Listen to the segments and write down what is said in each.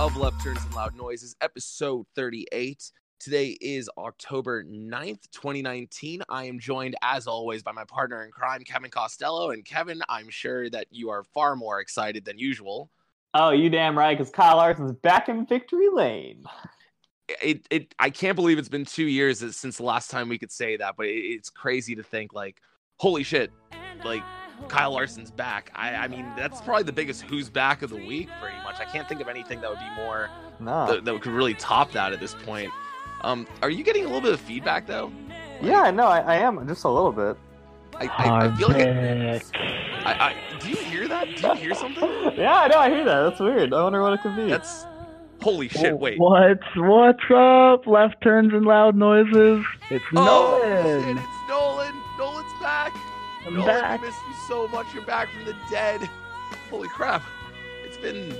Of Left Turns and Loud Noises, episode 38. Today is October 9th, 2019. I am joined, as always, by my partner in crime, Kevin Costello. And Kevin, I'm sure that you are far more excited than usual. Oh, you damn right, because Kyle Larson's back in victory lane. It, it, I can't believe it's been two years since the last time we could say that, but it, it's crazy to think, like, holy shit, like, Kyle Larson's back. I, I mean, that's probably the biggest who's back of the week, pretty much. I can't think of anything that would be more No. that, that could really top that at this point. Um, are you getting a little bit of feedback though? yeah, no, I, I am just a little bit. I, I, I feel like I, I, I, do you hear that? Do you hear something? yeah, I know, I hear that. That's weird. I wonder what it could be. That's holy shit! Wait, What's what's up? Left turns and loud noises. It's oh shit! Nolan. It's Nolan. I'm Nolan, back. we missed you so much. You're back from the dead. Holy crap! It's been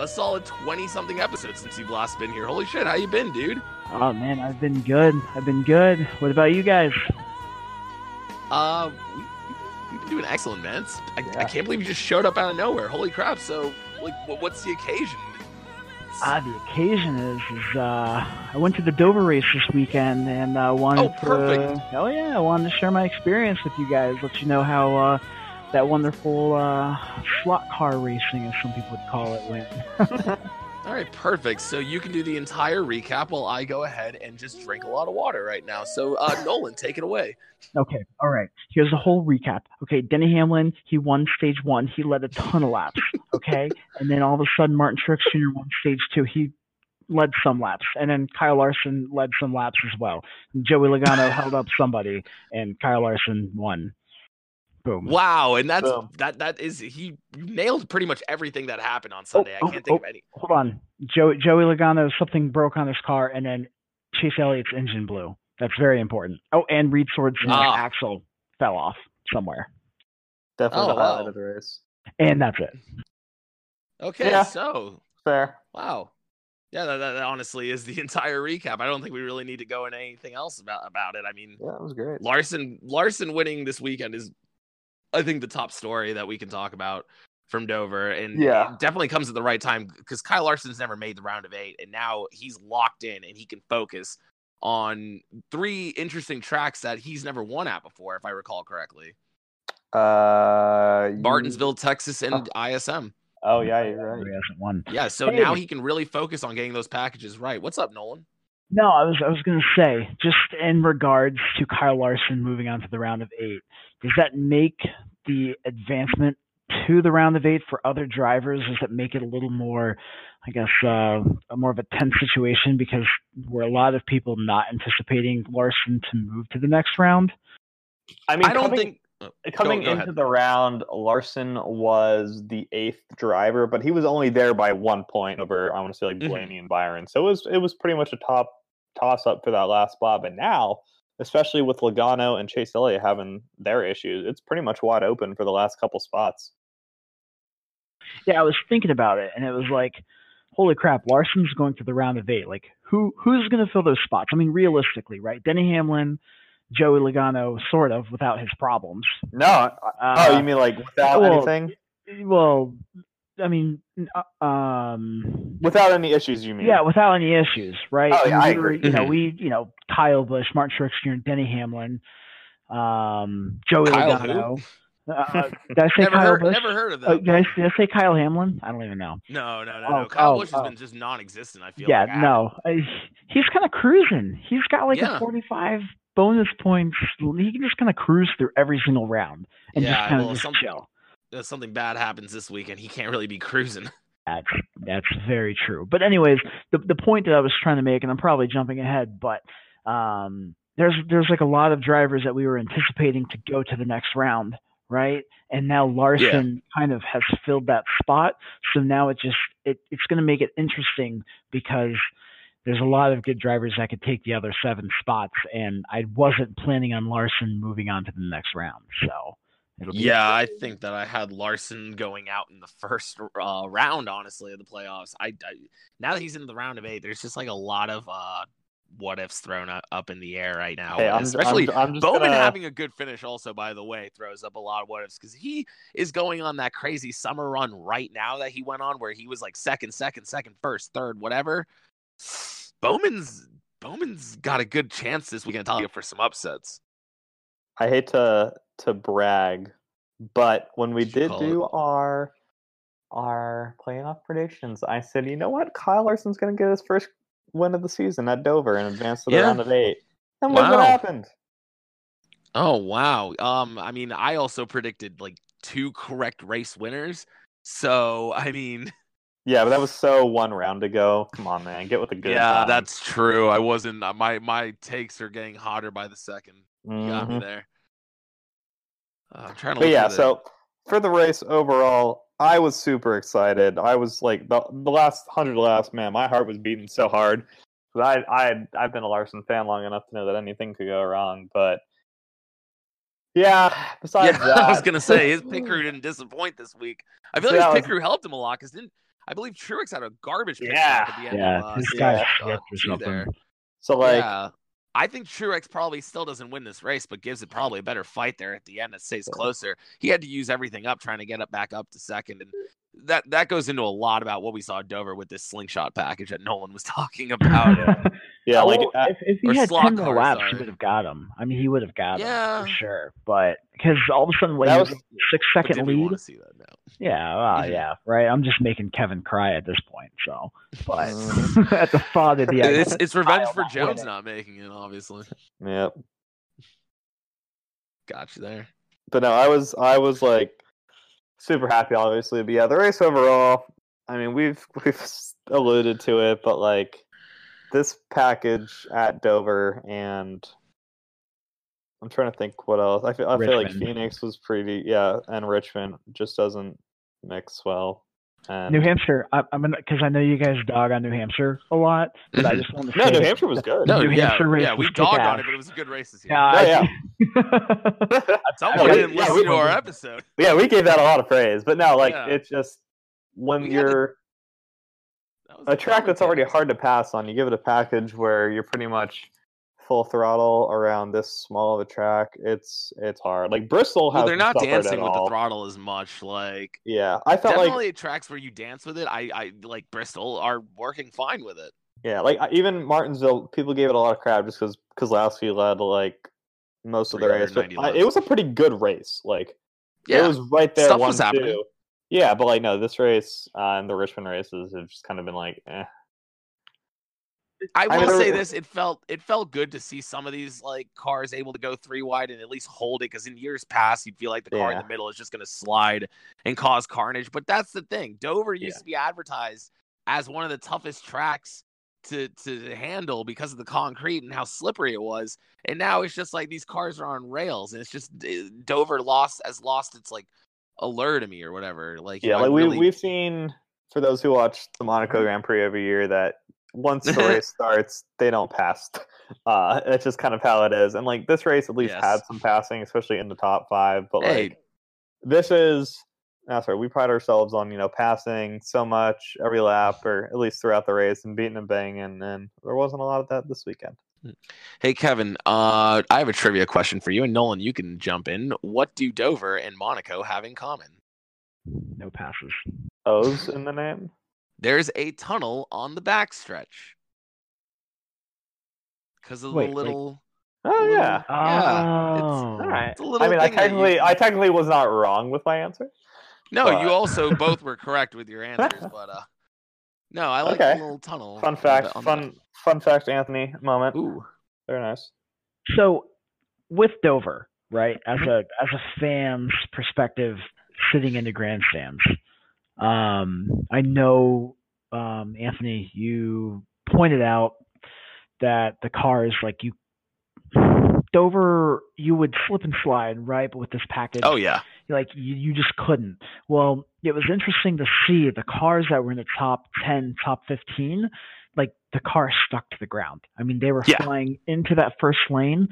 a solid twenty something episodes since you've last been here. Holy shit! How you been, dude? Oh man, I've been good. I've been good. What about you guys? Uh, we, we've been doing excellent, man. I, I can't believe you just showed up out of nowhere. Holy crap! So, like, what's the occasion? Ah, the occasion is is uh, I went to the Dover race this weekend and uh, wanted Oh, perfect. to. Oh yeah, I wanted to share my experience with you guys. Let you know how uh, that wonderful uh, slot car racing, as some people would call it, went. Right, perfect. So you can do the entire recap while I go ahead and just drink a lot of water right now. So, uh, Nolan, take it away. Okay, all right. Here's the whole recap. Okay, Denny Hamlin, he won stage one. He led a ton of laps. Okay, and then all of a sudden, Martin Truex Jr. won stage two. He led some laps, and then Kyle Larson led some laps as well. Joey Logano held up somebody, and Kyle Larson won. Boom. Wow, and that's Boom. that. That is he nailed pretty much everything that happened on Sunday. oh, I can't think oh. of any. Hold on, Joey Joey Logano, something broke on his car, and then Chase Elliott's engine blew. That's very important. Oh, and Reed Sorenson's Ah. axle fell off somewhere, Definitely Oh, the highlight wow. of the race. and that's it. Okay, Yeah. so Fair. wow, yeah, that, that honestly is the entire recap. I don't think we really need to go into anything else about about it. I mean, Yeah, that was great. Larson Larson winning this weekend is, I think, the top story that we can talk about from Dover, and Yeah. definitely comes at the right time because Kyle Larson's never made the round of eight, and now he's locked in and he can focus on three interesting tracks that he's never won at before, if I recall correctly: Uh, you- Martinsville, Texas, and ISM. Oh yeah, you're He right. hasn't won. Yeah, so Hey. now he can really focus on getting those packages right. What's up, Nolan? No, I was I was going to say just in regards to Kyle Larson moving on to the round of eight, does that make the advancement to the round of eight for other drivers? Does it make it a little more, I guess, uh, a more of a tense situation because were a lot of people not anticipating Larson to move to the next round? I mean, I don't coming, think oh, coming go- go into ahead. the round, Larson was the eighth driver, but he was only there by one point over. I want to say like Mhm. Blaney and Byron. So it was it was pretty much a top toss up for that last spot. But now, especially with Logano and Chase Elliott having their issues, it's pretty much wide open for the last couple spots. Yeah, I was thinking about it, and it was like, holy crap, Larson's going to the round of eight. Like, who who's going to fill those spots? I mean, realistically, right? Denny Hamlin, Joey Logano, sort of without his problems. No, uh, oh, you mean like without well, anything? Well, I mean, uh, um, without any issues, you mean? Yeah, without any issues, right? Oh, yeah, I, I we were, agree. you know, Mhm. we, you know, Kyle Busch, Martin Jr., Denny Hamlin, um, Joey Kyle Logano. Uh, did I say Never Kyle heard, Busch? never heard of Oh, that. did, I, did I say Kyle Hamlin? I don't even know. No, no, no, Oh, no. Kyle oh, Busch has oh. been just non-existent. I feel Yeah, like. No, uh, he's kind of cruising. He's got like Yeah. a 45 bonus points. He can just kind of cruise through every single round and Yeah, just kind of well, just some- chill. something bad happens this weekend. He can't really be cruising. That's that's very true. But anyways, the the point that I was trying to make, and I'm probably jumping ahead, but um, there's there's like a lot of drivers that we were anticipating to go to the next round, right? And now Larson kind of has filled that spot. So now it just it, it's going to make it interesting because there's a lot of good drivers that could take the other seven spots, and I wasn't planning on Larson moving on to the next round. So Yeah, I think that I had Larson going out in the first uh, round, honestly, of the playoffs. I, I now that he's in the round of eight, there's just like a lot of uh, what ifs thrown up, up in the air right now. Hey, I'm, Especially I'm, I'm Bowman gonna, having a good finish, also by the way, throws up a lot of what ifs because he is going on that crazy summer run right now that he went on, where he was like second, second, second, first, third, whatever. Bowman's Bowman's got a good chance this weekend to for some upsets. I hate to to brag, but when we did do our our playoff predictions, I said, you know what, Kyle Larson's going to get his first win of the season at Dover and advance to the Yeah. round of eight. And look Wow. what happened. Oh wow. Um I mean I also predicted like two correct race winners. So I mean Yeah, but that was so one round ago. Come on, man, get with the good. Yeah, times. that's true. I wasn't uh, my my takes are getting hotter by the second. You got me Mhm. there. Uh, I'm trying to But yeah, so for the race overall, I was super excited. I was like the the last hundred laps, man, my heart was beating so hard. 'Cause I I I've been a Larson fan long enough to know that anything could go wrong, but yeah. Besides yeah, that, I was gonna say his pit crew didn't disappoint this week. I feel So like his pit was- crew helped him a lot because didn't I believe Truex had a garbage pit Yeah. at the end Yeah, of uh, his stage, guy uh, flipped or two something. there. So like, yeah. I think Truex probably still doesn't win this race, but gives it probably a better fight there at the end. It stays closer. He had to use everything up trying to get up back up to second, and that that goes into a lot about what we saw at Dover with this slingshot package that Nolan was talking about. yeah, like Well, uh, if, if or he had slot ten more car, laps, sorry. he would have got him. I mean, he would have got Yeah. him for sure. But because all of a sudden, like That he was- was six But second did we lead. Want to see that? No. Yeah, well, yeah, right. I'm just making Kevin cry at this point. So, but Mhm. at the thought of the it's it's revenge for not Jones not making it. Obviously, yep. got you there. But no, I was I was like super happy, obviously. But yeah, the race overall. I mean, we've we've alluded to it, but like this package at Dover and I'm trying to think what else. I feel I feel like Phoenix was pretty, yeah, and Richmond just doesn't mix well. And New Hampshire. I, I'm gonna because I know you guys dog on New Hampshire a lot, but I mm-hmm. just want to no, New Hampshire was good. No, New yeah, Hampshire race yeah, we was dogged on it, but it was a good race this year. Yeah, Oh, I- yeah. Someone Yeah, didn't yeah, listen we- to our episode. yeah, we gave that a lot of praise, but no, like Yeah. it's just when We you're That was a track that's already hard to pass on, you give it a package where you're pretty much full throttle around this small of a track. It's it's hard. Like Bristol Well, they're not dancing with all. the throttle as much. Like Yeah, I felt like definitely at tracks where you dance with it. I, I like Bristol are working fine with it. yeah, like even Martinsville, people gave it a lot of crap just because Keselowski led like most of the race. But I, it was a pretty good race. Like Yeah, it was right there. Stuff one was happening. two. Yeah, but like no, this race uh, and the Richmond races have just kind of been like, eh. I I will mean, say this: it felt it felt good to see some of these like cars able to go three wide and at least hold it. Because in years past, you'd feel like the car in the middle is just going to slide and cause carnage. But that's the thing: Dover used Yeah. to be advertised as one of the toughest tracks to to handle because of the concrete and how slippery it was. And now it's just like these cars are on rails, and it's just eh, Dover lost has lost its like allure to me or whatever. Like Yeah, I like we we've seen for those who watch the Monaco Grand Prix every year that once the race starts, they don't pass. Uh, that's just kind of how it is. And like this race at least Yes. had some passing, especially in the top five. But Hey. like this is That's right. We pride ourselves on you know passing so much every lap, or at least throughout the race, and beating and banging. And there wasn't a lot of that this weekend. Hey Kevin, uh, I have a trivia question for you, and Nolan, you can jump in. What do Dover and Monaco have in common? No passes. O's in the name. There's a tunnel on the backstretch because of Wait, the wait. little. Oh little- yeah. yeah. It's, Oh. All right. it's a little I mean, I thing that you- technically, I technically was not wrong with my answer. no, but- you also both were correct with your answers, but uh, no, I like Okay. the little tunnel. Fun on fact, on the fun, fun fact, Anthony moment. Ooh, Very nice. So with Dover, right, as a as a fan's perspective, sitting in the grandstands, um, I know um, Anthony, you pointed out that the cars like you Dover, you would slip and slide, right? But with this package, oh yeah, like you, you just couldn't. Well, it was interesting to see the cars that were in the top 10, top 15, like the car stuck to the ground. I mean, they were Yeah. flying into that first lane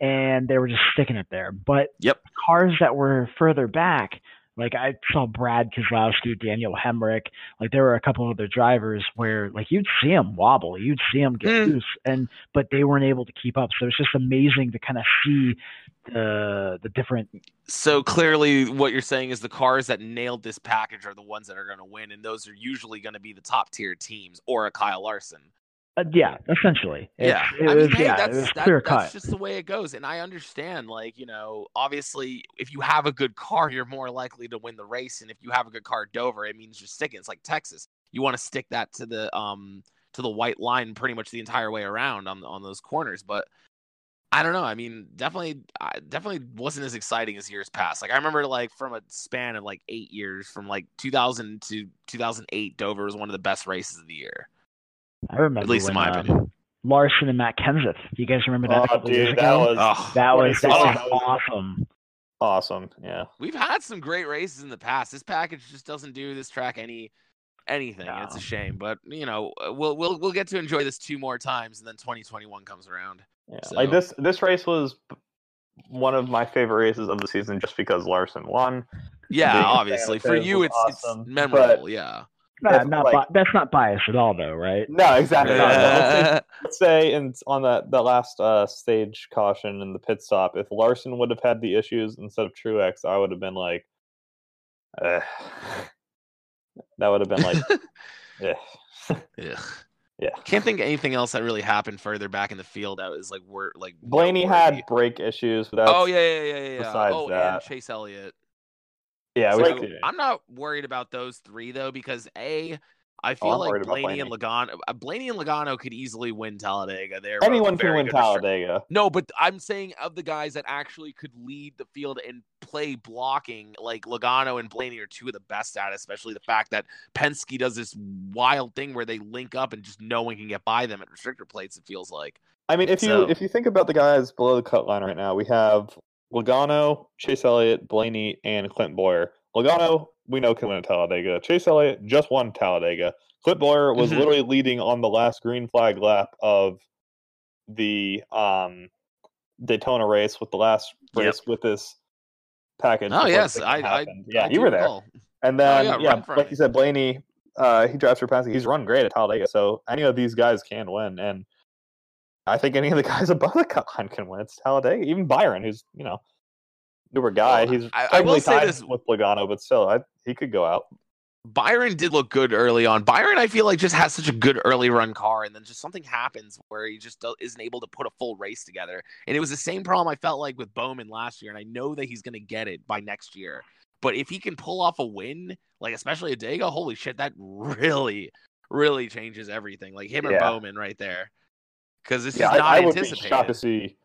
and they were just sticking it there. But Yep. cars that were further back, like I saw Brad Keselowski, Daniel Hemric, like there were a couple other drivers where like you'd see them wobble, you'd see them get Mm. loose, and but they weren't able to keep up. So it's just amazing to kind of see the the different So clearly, what you're saying is the cars that nailed this package are the ones that are going to win, and those are usually going to be the top tier teams or a Kyle Larson. Uh, yeah, essentially. It's- yeah, it I mean, hey, yeah, that's that- clear that's cut. just the way it goes, and I understand. Like you know, obviously, if you have a good car, you're more likely to win the race, and if you have a good car at Dover, it means you're sticking. It's like Texas. You want to stick that to the um to the white line pretty much the entire way around on on those corners, but. I don't know. I mean, definitely, I definitely wasn't as exciting as years past. Like I remember, like from a span of like eight years, from like 2000 to 2008, Dover was one of the best races of the year. I remember At least in when, my uh, opinion. Larson and Matt Kenseth. You guys remember that? Oh, couple years dude, that ago? was Oh, that was that 2016, was awesome. awesome. Yeah. We've had some great races in the past. This package just doesn't do this track any anything. and It's a shame, but you know, uh, we'll we'll we'll get to enjoy this two more times, and then 2021 comes around. Yeah. So- Like this, this race was one of my favorite races of the season, just because Larson won. Yeah, Being a fan obviously for you, it's awesome, it's but- memorable. Yeah. Nah, If, not like- bi- that's not biased at all, though, right? No, exactly. not. But let's say- Yeah. let's say in on that that last uh, stage caution in the pit stop, if Larson would have had the issues instead of Truex, I would have been like, eh. that would have been like, yeah, Ugh. Yeah. Can't think of anything else that really happened further back in the field that was like wor- like Blaney had brake issues. But Oh yeah, yeah, yeah, yeah. yeah. besides oh, and that- Chase Elliott. Yeah. So, we- I'm not worried about those three though because a I feel Oh, like about Blaney, and Logano, uh, Blaney and Logano could easily win Talladega. They're anyone can win Talladega. No, but I'm saying of the guys that actually could lead the field and play blocking, like Logano and Blaney are two of the best at, it, especially the fact that Penske does this wild thing where they link up and just no one can get by them at restrictor plates. It feels like. I mean, if you if you think about the guys below the cut line right now, we have Logano, Chase Elliott, Blaney, and Clint Bowyer. Logano, we know can win at Talladega. Chase Elliott just won Talladega. Clint Bowyer was Mhm. literally leading on the last green flag lap of the um, Daytona race with the last Yep. race with this package. Oh yes, I, I yeah, I you were there. And Oh, then, yeah, yeah, like you said, Blaney, uh, he drives for Penske. He's run great at Talladega, so any of these guys can win. And I think any of the guys above the cut can win. It's Talladega. Even Byron, who's you know newer guy, Well, he's I- I will say this- with Logano, but still, I, he could go out. Byron did look good early on. Byron, I feel like, just has such a good early run car, and then just something happens where he just isn't able to put a full race together. And it was the same problem I felt like with Bowman last year, and I know that he's going to get it by next year. But if he can pull off a win, like especially a Dega, holy shit, that really, really changes everything. Like him or Bowman right there, because this Yeah, is I, not I would be shocked to see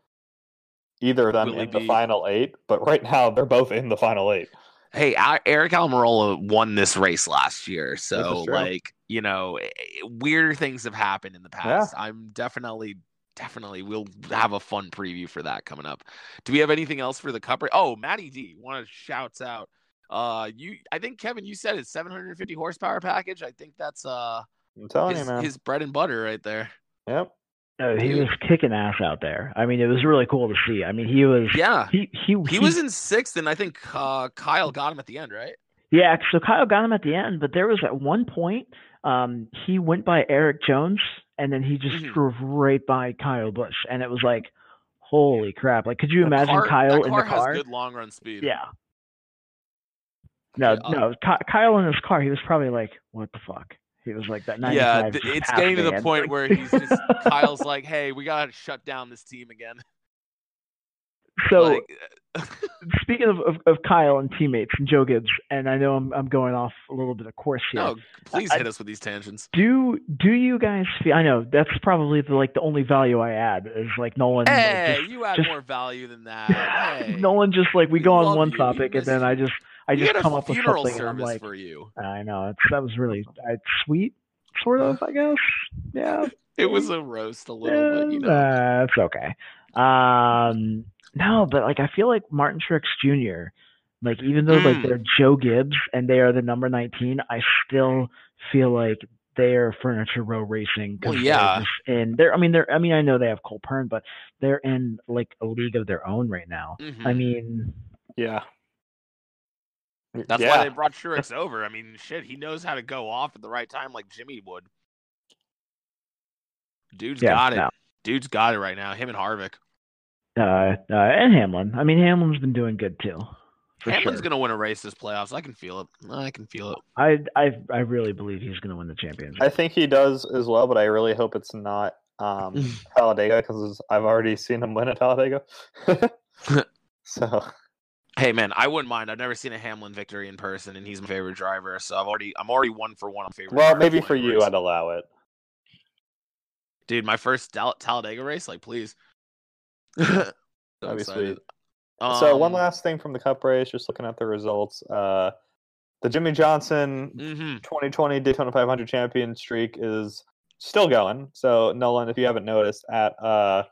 either of them Will in the be- final eight. But right now, they're both in the final eight. hey, Aric Almirola won this race last year, so like you know, weirder things have happened in the past. I'm definitely, definitely, we'll have a fun preview for that coming up. Do we have anything else for the cup? Oh, Matty D, want to shouts out. Uh, you, I think Kevin, you said it's 750 horsepower package. I think that's uh I'm telling his, you, man. his bread and butter right there. Yep. No, he was kicking ass out there. I mean, it was really cool to see. I mean, he was Yeah, he he he was in sixth, and I think uh, Kyle got him at the end, right? Yeah, so Kyle got him at the end, but there was at one point um, he went by Erik Jones and then he just Mhm. drove right by Kyle Busch, and it was like, holy crap! Like, could you The imagine car- Kyle in car the car? has good long run speed. Yeah. No, Yeah, uh no, Ky- Kyle in his car, he was probably like, "What the fuck?" He was like that. Yeah, th- it's getting to the point like- where he's just Kyle's like, "Hey, we gotta shut down this team again." So like, uh, speaking of, of, of Kyle and teammates and Joe Gibbs, and I know I'm I'm going off a little bit of course here. no, please I- hit us with these tangents. Do do you guys feel? I know that's probably the like the only value I add is like Nolan. like, Hey, just- you add just- more value than that. Hey, Nolan just like we we go on one you. Topic and then I you. just I just come up with something and I'm like, for you. I know it's that was really uh, sweet, sort of. I guess. Yeah. It was a roast a little, but you know. Uh, it's okay. Um, no, but like I feel like Martin Truex Jr. Like even though like Mm. they're Joe Gibbs and they are the number 19, I still feel like they are Furniture Row Racing. Well, they're yeah. in they're. I mean, they're. I mean, I know they have Cole Pearn, but they're in like a league of their own right now. Mhm. I mean, Yeah. That's yeah. why they brought Truex over. I mean, shit, he knows how to go off at the right time like Jimmie would. Dude's yeah, got it. no. Dude's got it right now. Him and Harvick. Uh, uh, and Hamlin. I mean, Hamlin's been doing good too. Hamlin's sure. gonna win a race this playoffs. I can feel it. I can feel it. I I I really believe he's going to win the championship. I think he does as well, but I really hope it's not um, Talladega because I've already seen him win at Talladega. so Hey man, I wouldn't mind. I've never seen a Hamlin victory in person, and he's my favorite driver. So I've already, I'm already one for one on favorite. well, maybe for you, race. I'd allow it. dude. My first Tal- Talladega race, like please. so That'd be sweet. so one Um, last thing from the Cup race, just looking at the results. Uh, the Jimmie Johnson mhm. 2020 Daytona 500 champion streak is still going. So Nolan, if you haven't noticed, at uh,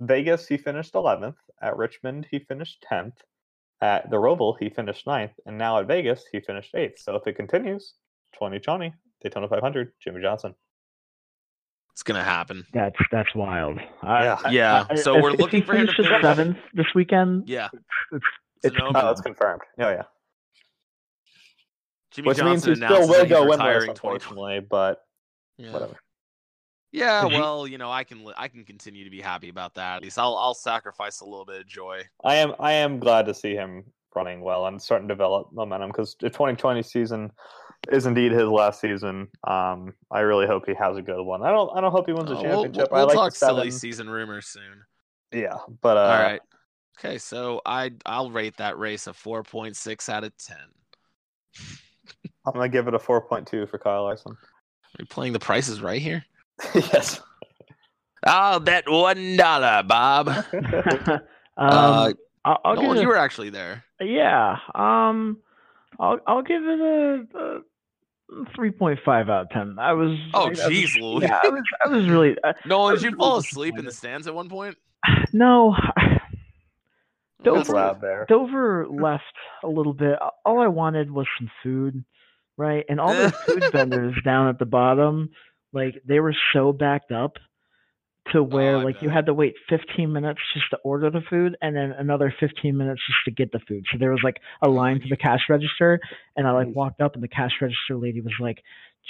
Vegas he finished 11th. At Richmond he finished 10th. At the Roval he finished 9th, and now at Vegas he finished 8th. So if it continues, 2020 Daytona 500 Jimmie Johnson. It's gonna happen. That's that's wild. I- Yeah. I- Yeah, I- so if- we're if looking for him to finish- seventh this weekend. Yeah, It's, it's, it's an Oh, it's confirmed. Oh yeah, Jimmie which means Johnson he still will go winless, retiring 2020. unfortunately. But Yeah. whatever. Yeah, Did well, you know, I can I can continue to be happy about that. At least I'll I'll sacrifice a little bit of joy. I am I am glad to see him running well and starting to develop momentum because the 2020 season is indeed his last season. Um, I really hope he has a good one. I don't I don't hope he wins a Uh, we'll championship. we'll, I we'll like talk silly season rumors soon. Yeah, but uh, All right. Okay, so I I'll rate that race a four point six out of ten. I'm gonna give it a 4.2 for Kyle Larson. Are we playing the prices right here? yes. I'll bet one dollar, Bob. um, uh, I'll, I'll Nolan, give it. you were actually there. Yeah. Um, I'll I'll give it a, a three point five out of ten. I was. Oh, jeez, Louis. Yeah, I was. I was really. Uh, Nolan, did was you fall asleep in the stands at one point? no. Dover- there. Dover left a little bit. All I wanted was some food, right? And all the food vendors down at the bottom, like they were so backed up to where Oh, like you had to wait 15 minutes just to order the food and then another 15 minutes just to get the food. So there was like a line to the cash register and I like walked up and the cash register lady was like,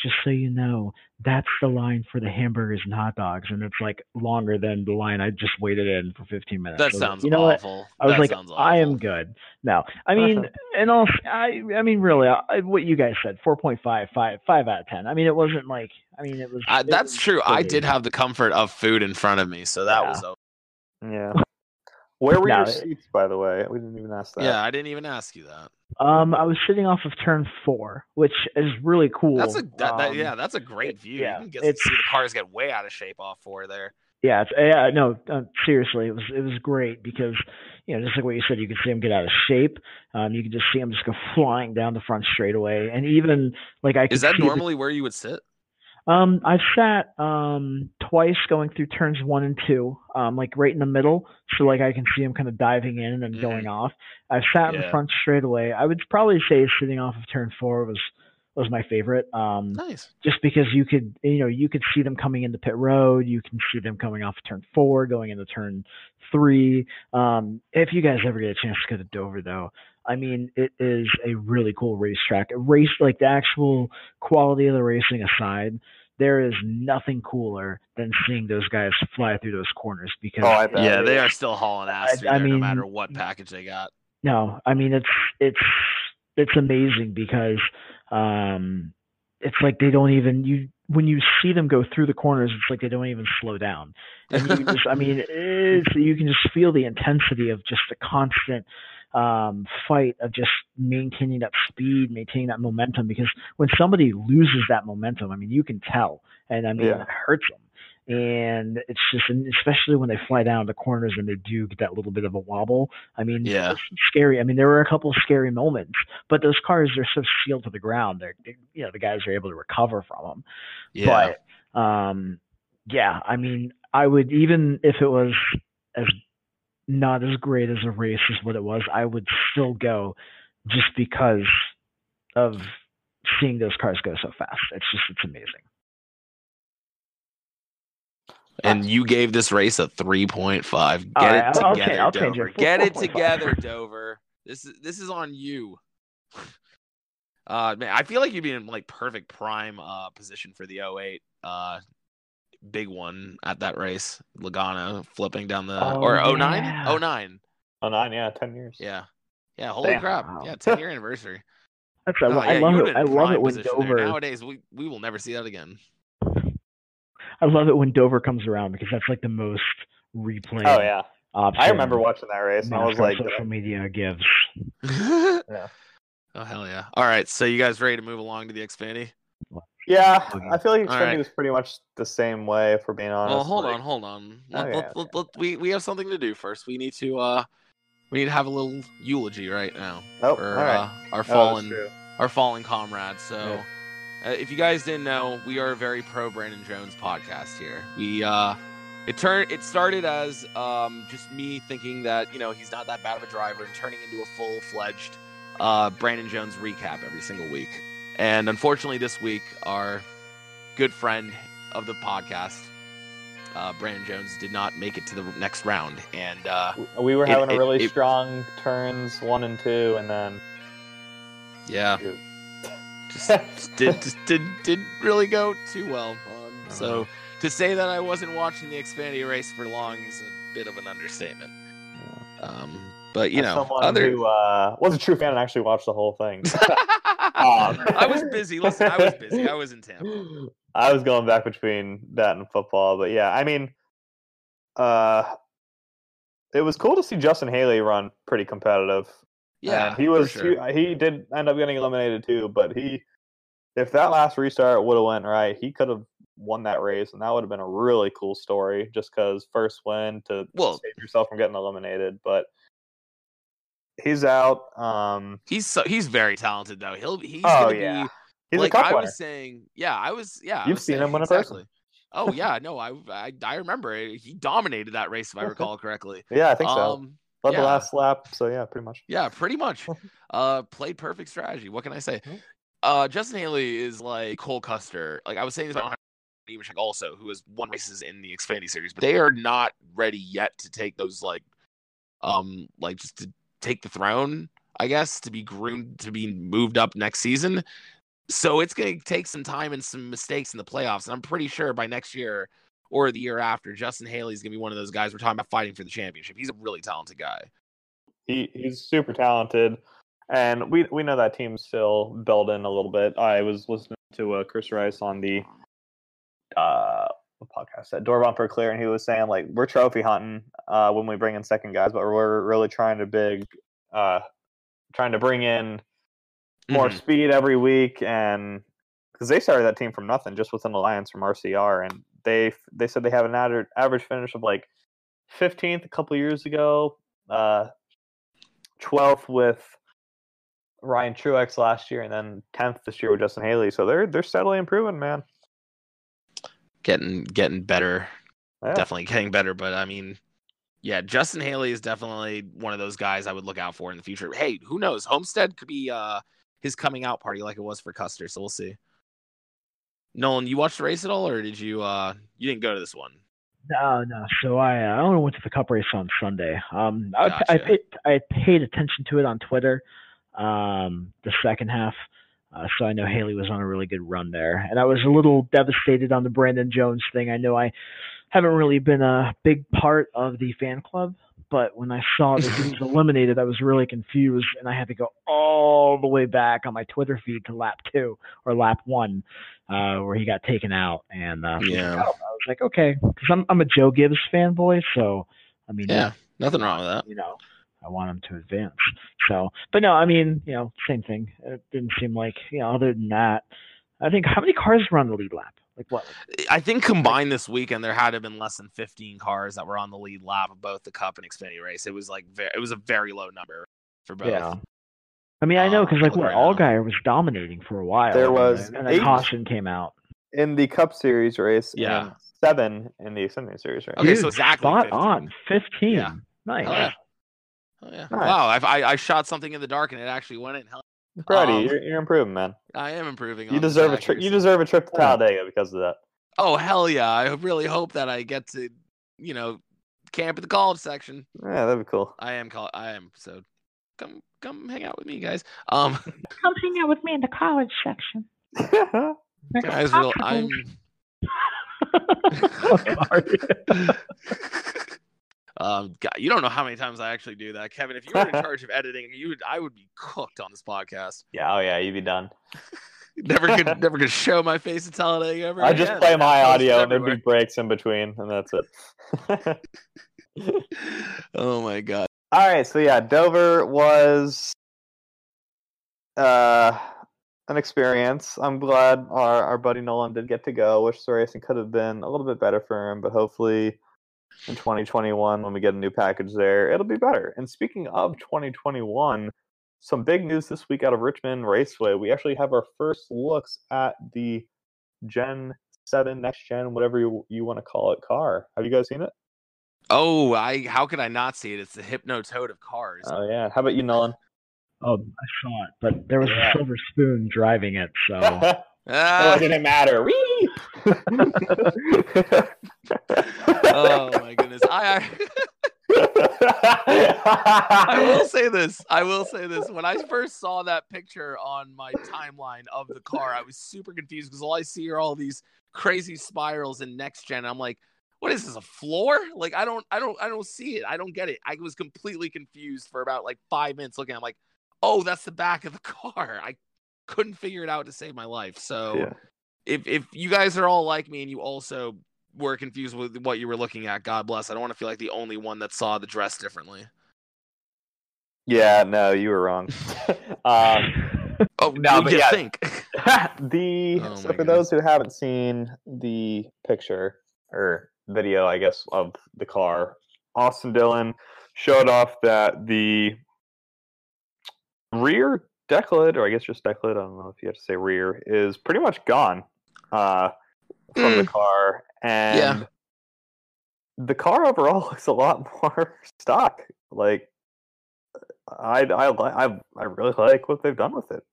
just so you know, that's the line for the hamburgers and hot dogs and it's like longer than the line I just waited in for 15 minutes. That was like, sounds you know what? awful. I was That like, sounds I am good. No, I mean, and also, I, I mean, really, uh, I, what you guys said, 4.5, 5, 5 out of 10. I mean, it wasn't like, I mean, it was. I, it that's was true. I did have the comfort of food in front of me, so that Yeah. was okay. Yeah. Where were No, your seats, by the way? We didn't even ask that. Yeah, I didn't even ask you that. Um, I was sitting off of turn four, which is really cool. That's a that, that, Um, yeah, that's a great view. yeah, you can get to it's- see the cars get way out of shape off four there. Yeah, it's, yeah, no, uh, seriously, it was it was great because you know just like what you said, you could see them get out of shape. Um, you could just see them just go flying down the front straightaway, and even like I could Is that see the- normally where you would sit? Um, I've sat um twice going through turns one and two, um, like right in the middle, so like I can see him kind of diving in and then going off. I've sat in the Yeah. front straightaway. I would probably say sitting off of turn four was was my favorite. Um, Nice. just because you could you know you could see them coming into pit road you can see them coming off turn four going into turn three um if you guys ever get a chance to go to dover though I mean, it is a really cool racetrack. A race like the actual quality of the racing aside, there is nothing cooler than seeing those guys fly through those corners because Oh, I bet. Yeah, they are still hauling ass I- through I there, no matter what package they got. no, I mean it's it's it's amazing because um it's like they don't even you when you see them go through the corners, it's like they don't even slow down. And you just I mean it's you can just feel the intensity of just the constant um fight of just maintaining that speed, maintaining that momentum because when somebody loses that momentum, I mean you can tell. And I mean Yeah. it hurts them. And it's just, and especially when they fly down the corners and they do get that little bit of a wobble. I mean, Yeah. it's scary. I mean, there were a couple of scary moments, but those cars are so sealed to the ground. They're, they, you know, the guys are able to recover from them. Yeah. But, um, yeah, I mean, I would even if it was as not as great as a race as what it was, I would still go just because of seeing those cars go so fast. It's just, it's amazing. and you gave this race a 3.5. Get All it right, I'll- I'll together, change- I'll change Dover. it. Get it 4.5. together, Dover. This is this is on you. Uh man, I feel like you'd be in like perfect prime uh position for the 08 uh big one at that race. Logano flipping down the Oh, or 09? yeah. 09. Oh nine, yeah, ten years. Yeah. Yeah, holy Damn. crap. Wow. Yeah, 10 year anniversary. That's Oh, I, yeah, love it. I love it when position there. Dover. Nowadays we we will never see that again. I love it when Dover comes around because that's like the most replay. Oh yeah, option I remember watching that race, and I was like, social media gives. Oh hell yeah! All right, so you guys ready to move along to the Xfinity? Yeah, I feel like All Xfinity right. was pretty much the same way, if we're being honest. Well, hold like- on, hold on. Let, Okay, let- let- let- we we have something to do first. We need to uh we need to have a little eulogy right now Oh, for all right. uh, our Oh, fallen true. our fallen comrades. So, Yeah. uh, if you guys didn't know, we are a very pro Brandon Jones podcast here. We uh, it turned it started as um just me thinking that you know he's not that bad of a driver and turning into a full fledged uh Brandon Jones recap every single week. And unfortunately, this week our good friend of the podcast. Uh, Brandon Jones did not make it to the next round, and uh, We were having it- a really it- strong turns one and two, and then yeah, just, just did just did didn't really go too well. Um, so to say that I wasn't watching the Xfinity race for long is a bit of an understatement. Um, but you as know, someone other. who uh, was a true fan and actually watched the whole thing. I was busy. Listen, I was busy. I was in Tampa. I was going back between that and football, but yeah, I mean, uh, it was cool to see Justin Haley run pretty competitive. Yeah, and he for was sure. he, he did end up getting eliminated too, but he if that last restart would have went right, he could have won that race, and that would have been a really cool story. Just because first win to Well- save yourself from getting eliminated, but he's out. Um, He's so, he's very talented though. He'll he's Oh, gonna yeah. be he's like a I winner. was saying. Yeah, I was. Yeah, You've was seen him saying, win in person. Oh yeah, no, I, I I remember he dominated that race if I recall correctly. yeah, I think so. Um, Led yeah. the last lap, so yeah, pretty much. Yeah, pretty much. Uh, played perfect strategy. What can I say? Mhm. Uh, Justin Haley is like Cole Custer. Like I was saying this about Nemechek also, who has won races in the Xfinity series, but they are not ready yet to take those like, um, like just to take the throne. I guess to be groomed to be moved up next season. So it's going to take some time and some mistakes in the playoffs. And I'm pretty sure by next year or the year after, Justin Haley is going to be one of those guys we're talking about fighting for the championship. He's a really talented guy. He he's super talented, and we we know that team's still building a little bit. I was listening to uh, Chris Rice on the uh podcast that door bumper clear, and he was saying like we're trophy hunting uh when we bring in second guys, but we're really trying to big uh trying to bring in more Mhm. speed every week and because they started that team from nothing just with an alliance from RCR and they they said they have an aver- average finish of like 15th a couple years ago uh 12th with Ryan Truex last year and then 10th this year with Justin Haley. So they're they're steadily improving man getting getting better Yeah. definitely getting better but i mean yeah justin haley is definitely one of those guys i would look out for in the future hey who knows homestead could be uh his coming out party like it was for custer so we'll see nolan you watched the race at all or did you uh you didn't go to this one No, no. So I uh, I only went to the Cup race on Sunday. Um, I, I paid I paid attention to it on Twitter. Um, the second half. Uh, so I know Haley was on a really good run there, and I was a little devastated on the Brandon Jones thing. I know I haven't really been a big part of the fan club, but when I saw that he was eliminated, I was really confused, and I had to go all the way back on my Twitter feed to lap two or lap one, uh, where he got taken out. And uh, Yeah. I was like, okay, because I'm I'm a Joe Gibbs fanboy, so I mean, Yeah, nothing wrong with that. you know, I want them to advance. So, but no, I mean, you know, same thing. It didn't seem like, you know, other than that, I think how many cars were on the lead lap? Like what? I think combined this weekend, there had to have been less than 15 cars that were on the lead lap of both the Cup and Xfinity race. It was like ve- it was a very low number for both. Yeah. I mean, I know Um, because like look what right. Allgaier was dominating for a while. There was then- and then caution came out. in the Cup Series race. Yeah. seven in the Xfinity Series race. Okay, Dude, so exactly spot 15. on, fifteen. Yeah. Nice. Oh, yeah. Oh, yeah. Nice. Wow, I've, I I shot something in the dark and it actually went in. Hell, Brady, Um, you're, you're improving, man. I am improving. You deserve a trip. You deserve a trip to Yeah. Talladega because of that. Oh hell yeah! I really hope that I get to, you know, camp at the college section. Yeah, that'd be cool. I am call I am so come come hang out with me guys. Um Come hang out with me in the college section. guys will I'm Sorry. Um God, you don't know how many times I actually do that. Kevin, if you were in charge of editing, you would I would be cooked on this podcast. yeah, oh yeah, you'd be done. Never could never could show my face at Talladega ever. I just play my audio and there'd be breaks in between, and that's it. Oh my god. All right, so yeah, Dover was uh an experience. I'm glad our, our buddy Nolan did get to go. Wish the racing could have been a little bit better for him, but hopefully in 2021 when we get a new package there, it'll be better. And speaking of 2021, some big news this week out of Richmond Raceway. We actually have our first looks at the Gen 7 next gen whatever you, you want to call it car. Have you guys seen it? Oh, I how could I not see it? It's the hypno toad of cars. Oh yeah. How about you, Nolan? Oh, I saw it, but there was Yeah. a silver spoon driving it, so oh, Ah, it didn't matter. Oh my goodness. I, I I will say this. I will say this. When I first saw that picture on my timeline of the car, I was super confused because all I see are all these crazy spirals in next gen. I'm like, what is this? A floor? Like I don't I don't I don't see it. I don't get it. I was completely confused for about like five minutes looking. I'm like, oh, that's the back of the car. I couldn't figure it out to save my life. So Yeah. if if you guys are all like me and you also were confused with what you were looking at, God bless. I don't want to feel like the only one that saw the dress differently. yeah, no, you were wrong. um, Oh No, but yeah. think? the Oh so for those who haven't seen the picture or video, I guess, of the car, Austin Dillon showed off that the rear deck lid, or I guess just decklid—I don't know if you have to say rear, is pretty much gone uh, from the Mm. car. And the car overall looks a lot more stock. Like, I, I, li- I, I really like what they've done with it.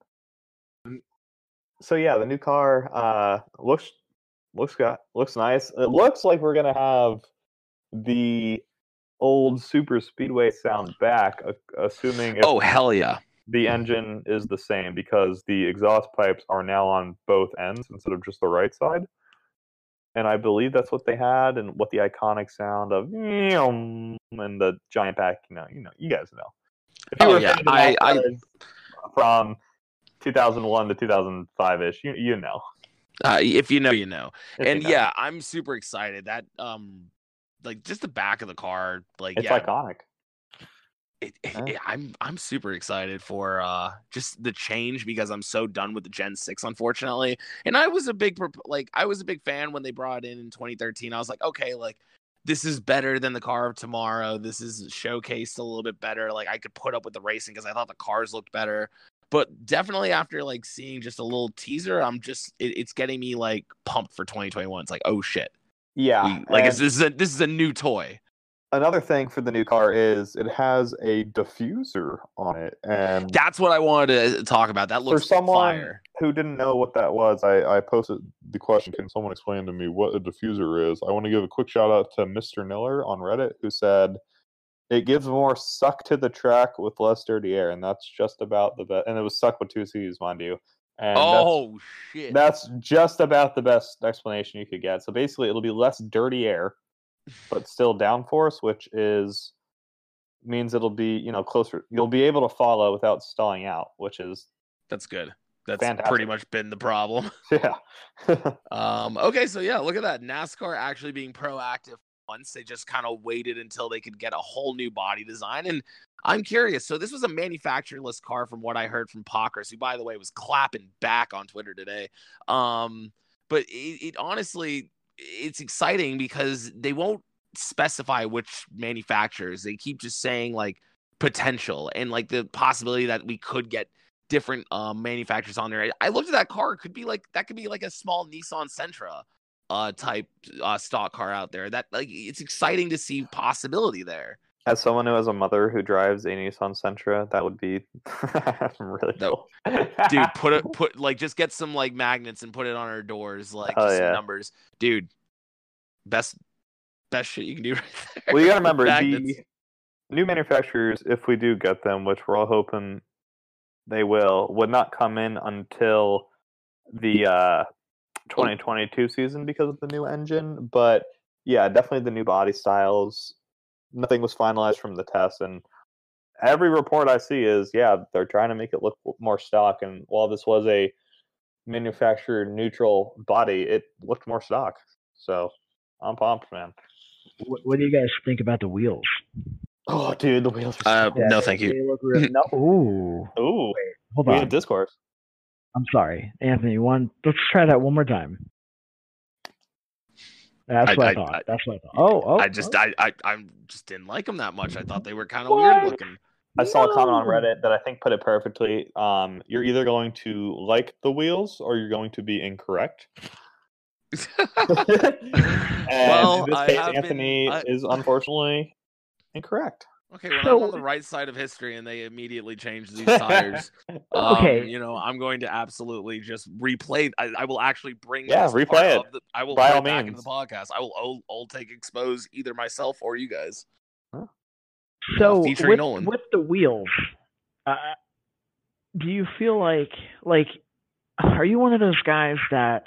So yeah, the new car uh, looks looks got looks nice. It looks like we're gonna have the old super speedway sound back, assuming if Oh hell yeah! The engine is the same because the exhaust pipes are now on both ends instead of just the right side. And I believe that's what they had, and what the iconic sound of and the giant pack. You know, you know, you guys know. If you Oh, were yeah, I- I- from 2001 to 2005 ish, you you know. Uh, if you know, you know. If you and know. yeah, I'm super excited. That um, like just the back of the car, like it's yeah, iconic. It, it- it- I'm I'm super excited for uh just the change because I'm so done with the Gen Six, unfortunately. And I was a big like I was a big fan when they brought it in in 2013. I was like, okay, like this is better than the car of tomorrow. This is showcased a little bit better. Like I could put up with the racing because I thought the cars looked better. But definitely after like seeing just a little teaser, I'm just it, it's getting me like pumped for 2021. It's like oh shit, Yeah, We- like and- this is a this is a new toy. Another thing for the new car is it has a diffuser on it, and That's what I wanted to uh, talk about. That for looks someone fire. who didn't know what that was, I, I posted the question: Can someone explain to me what a diffuser is? I want to give a quick shout out to Mr. Niller on Reddit who said it gives more suck to the track with less dirty air, and that's just about the best. And it was suck with two C's, mind you. And that's- Oh shit! that's just about the best explanation you could get. So basically, it'll be less dirty air, but still downforce, which is means it'll be you know closer. You'll be able to follow without stalling out, which is That's good. That's Fantastic. pretty much been the problem. yeah. Um, okay, so yeah, look at that. NASCAR actually being proactive once. They just kind of waited until they could get a whole new body design. And I'm curious. So this was a manufacturerless car from what I heard from Pockrass, who by the way was clapping back on Twitter today. Um, but it, it honestly it's exciting because they won't specify which manufacturers. They keep just saying like potential and like the possibility that we could get different um, manufacturers on there. I, looked at that car; it could be like that could be like a small Nissan Sentra uh, type uh, stock car out there. That like it's exciting to see possibility there. As someone who has a mother who drives a Nissan Sentra, that would be really That- cool. Dude, put it put like just get some like magnets and put it on our doors, like some yeah. numbers, dude. Best best shit you can do right there. well, you gotta remember the new manufacturers, if we do get them, which we're all hoping they will, would not come in until the uh, 2022 season because of the new engine. But yeah, definitely the new body styles. Nothing was finalized from the test, and every report I see is yeah, they're trying to make it look more stock. And while this was a manufacturer neutral body, it looked more stock. So I'm pumped, man. What, what do you guys think about the wheels? Oh, dude, the wheels are Uh, no, thank you. They. No. Ooh. Ooh, Hold we on. had discourse. I'm sorry, Anthony. One. Let's try that one more time. That's I- what I, I- thought. I- That's what I thought. Oh, oh. I just oh. I, I I just didn't like them that much. I thought they were kind of weird looking. I saw a comment on Reddit that I think put it perfectly. Um, you're either going to like the wheels or you're going to be incorrect. And well, in this I case, have been- Anthony I- is unfortunately incorrect. Okay, when So- I'm on the right side of history and they immediately change these tires, um, Okay. you know, I'm going to absolutely just replay. I, I will actually bring. Yeah, replay it, The, I will by play all back into the podcast. I will. I'll, I'll take expose either myself or you guys. So featuring with, Nolan. with the wheels, uh, do you feel like like are you one of those guys that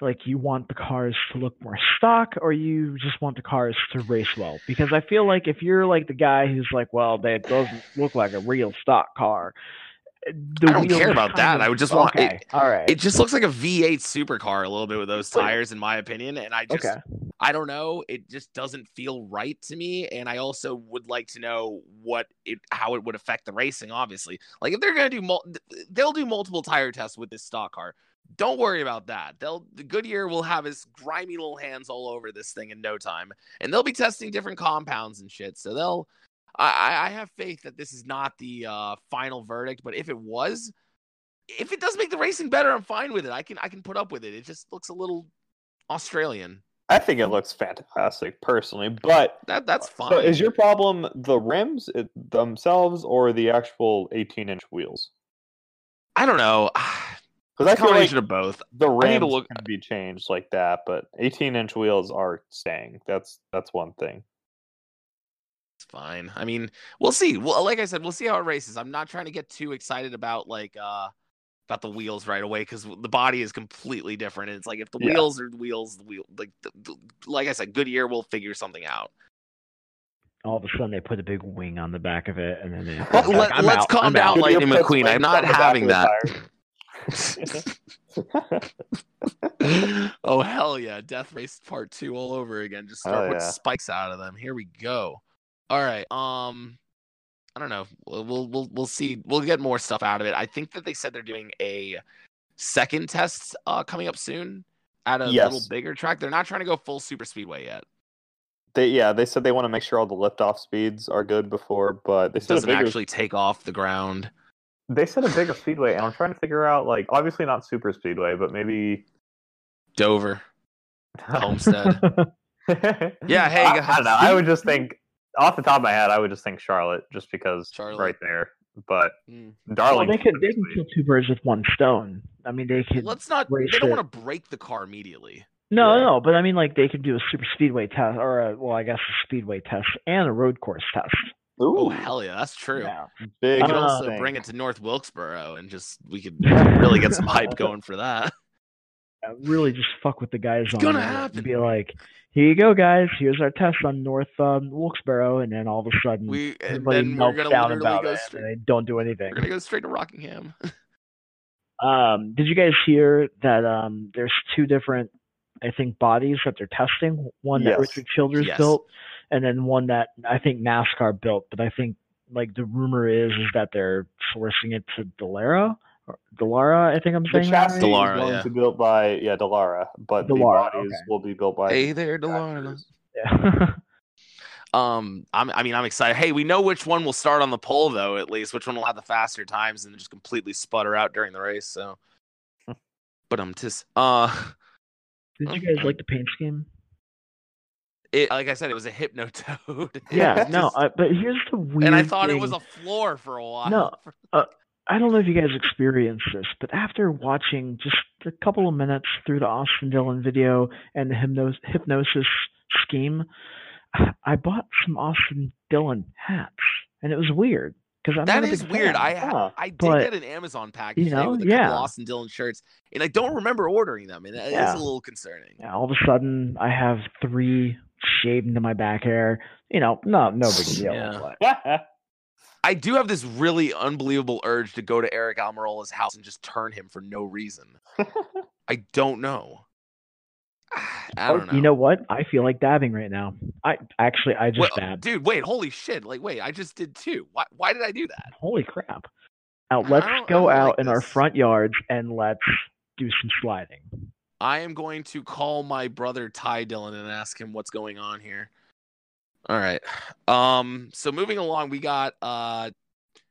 like you want the cars to look more stock or you just want the cars to race well? Because I feel like if you're like the guy who's like, well, that doesn't look like a real stock car. The I don't care about that. of- I would just want- okay. All right. It just looks like a V8 supercar a little bit with those tires, in my opinion. And I just, okay. I don't know. It just doesn't feel right to me. And I also would like to know what it, how it would affect the racing. Obviously, like if they're gonna do, mul- they'll do multiple tire tests with this stock car. Don't worry about that. They'll the Goodyear will have his grimy little hands all over this thing in no time, and they'll be testing different compounds and shit. So they'll. I, I- I have faith that this is not the uh, final verdict, but if it was, if it does make the racing better, I'm fine with it. I can I can put up with it. It just looks a little Australian. I think it looks fantastic personally, but That that's fine. so is your problem the rims themselves or the actual 18 inch wheels? I don't know. Because I feel like Combination of both. the I need to look- can be changed like that, but 18 inch wheels are staying. That's that's one thing. It's fine. I mean, we'll see. Well, like I said, we'll see how it races. I'm not trying to get too excited about like uh about the wheels right away because the body is completely different. And it's like if the Yeah. wheels are the wheels, the wheel like the, the, like I said, Goodyear will figure something out. All of a sudden, they put a big wing on the back of it, and then they. Let, like, I'm us out, calm I'm down, out. Lightning McQueen. I'm not on the back having of that. oh hell yeah! Death Race Part Two all over again. Just start Hell putting yeah. spikes out of them. Here we go. All right. Um, I don't know. We'll we'll we'll, see. We'll get more stuff out of it. I think that they said they're doing a second test uh coming up soon at a little bigger track. They're not trying to go full super speedway yet. They yeah, they said they want to make sure all the liftoff speeds are good before, but they said doesn't bigger, actually take off the ground. They said a bigger speedway, and I'm trying to figure out like obviously not super speedway, but maybe Dover. Homestead. Yeah, hey, I, I don't know. I would just think off the top of my head, I would just think Charlotte, just because Charlotte. right there. But Mm. Well, Darling, they could they can kill two birds with one stone. I mean, they could. Let's not. race They don't it. want to break the car immediately. No, Yeah. no, but I mean, like they could do a super speedway test, or a, well, I guess a speedway test and a road course test. Oh hell yeah, that's true. Yeah. big. We could also thing. bring it to North Wilkesboro and just we could really get some hype going for that. Uh, really, just fuck with the guys on It's gonna there happen. and be like, "Here you go, guys. Here's our test on North um, Wilkesboro," and then all of a sudden, We and then we're gonna down literally about go it, straight. and they don't do anything. We're gonna go straight to Rockingham. Um, did you guys hear that um, there's two different, I think, bodies that they're testing? One that Richard Childress Yes. built, and then one that I think NASCAR built. But I think like the rumor is is that they're sourcing it to Dallara, Dallara. I think I'm The saying that chassis right? Dallara, is going yeah. to be built by yeah Dallara, but Dallara, the bodies okay. will be built by. hey there, Dallara. Yeah. Um, I'm, I mean, I'm excited. Hey, we know which one will start on the pole, though. At least which one will have the faster times and just completely sputter out during the race. So, but um, tis uh, Did you guys like the paint scheme? It like I said, it was a hypnotoad. Yeah, no. I, but here's the weird. and I thought it was a floor for a while. No, uh, I don't know if you guys experienced this, but after watching just a couple of minutes through the Austin Dillon video and the hypnos- hypnosis scheme, I bought some Austin Dillon hats, and it was weird because I'm That not a is big weird. fan. I Huh. Oh, I did But, get an Amazon package today know, with a couple yeah. Austin Dillon shirts, and I don't remember ordering them, and it's Yeah. a little concerning. Yeah, all of a sudden, I have three shaved into my back hair. You know, no, no big deal. Yeah. but- I do have this really unbelievable urge to go to Aric Almirola's house and just turn him for no reason. I don't know. I Oh, don't know. You know what? I feel like dabbing right now. I actually, I just Well, dabbed. dude, wait, holy shit! Like, wait, I just did too. Why? Why did I do that? Holy crap. Now let's go don't out like in our front yards and let's do some sliding. I am going to call my brother Ty Dillon and ask him what's going on here. All right. Um. So moving along, we got uh,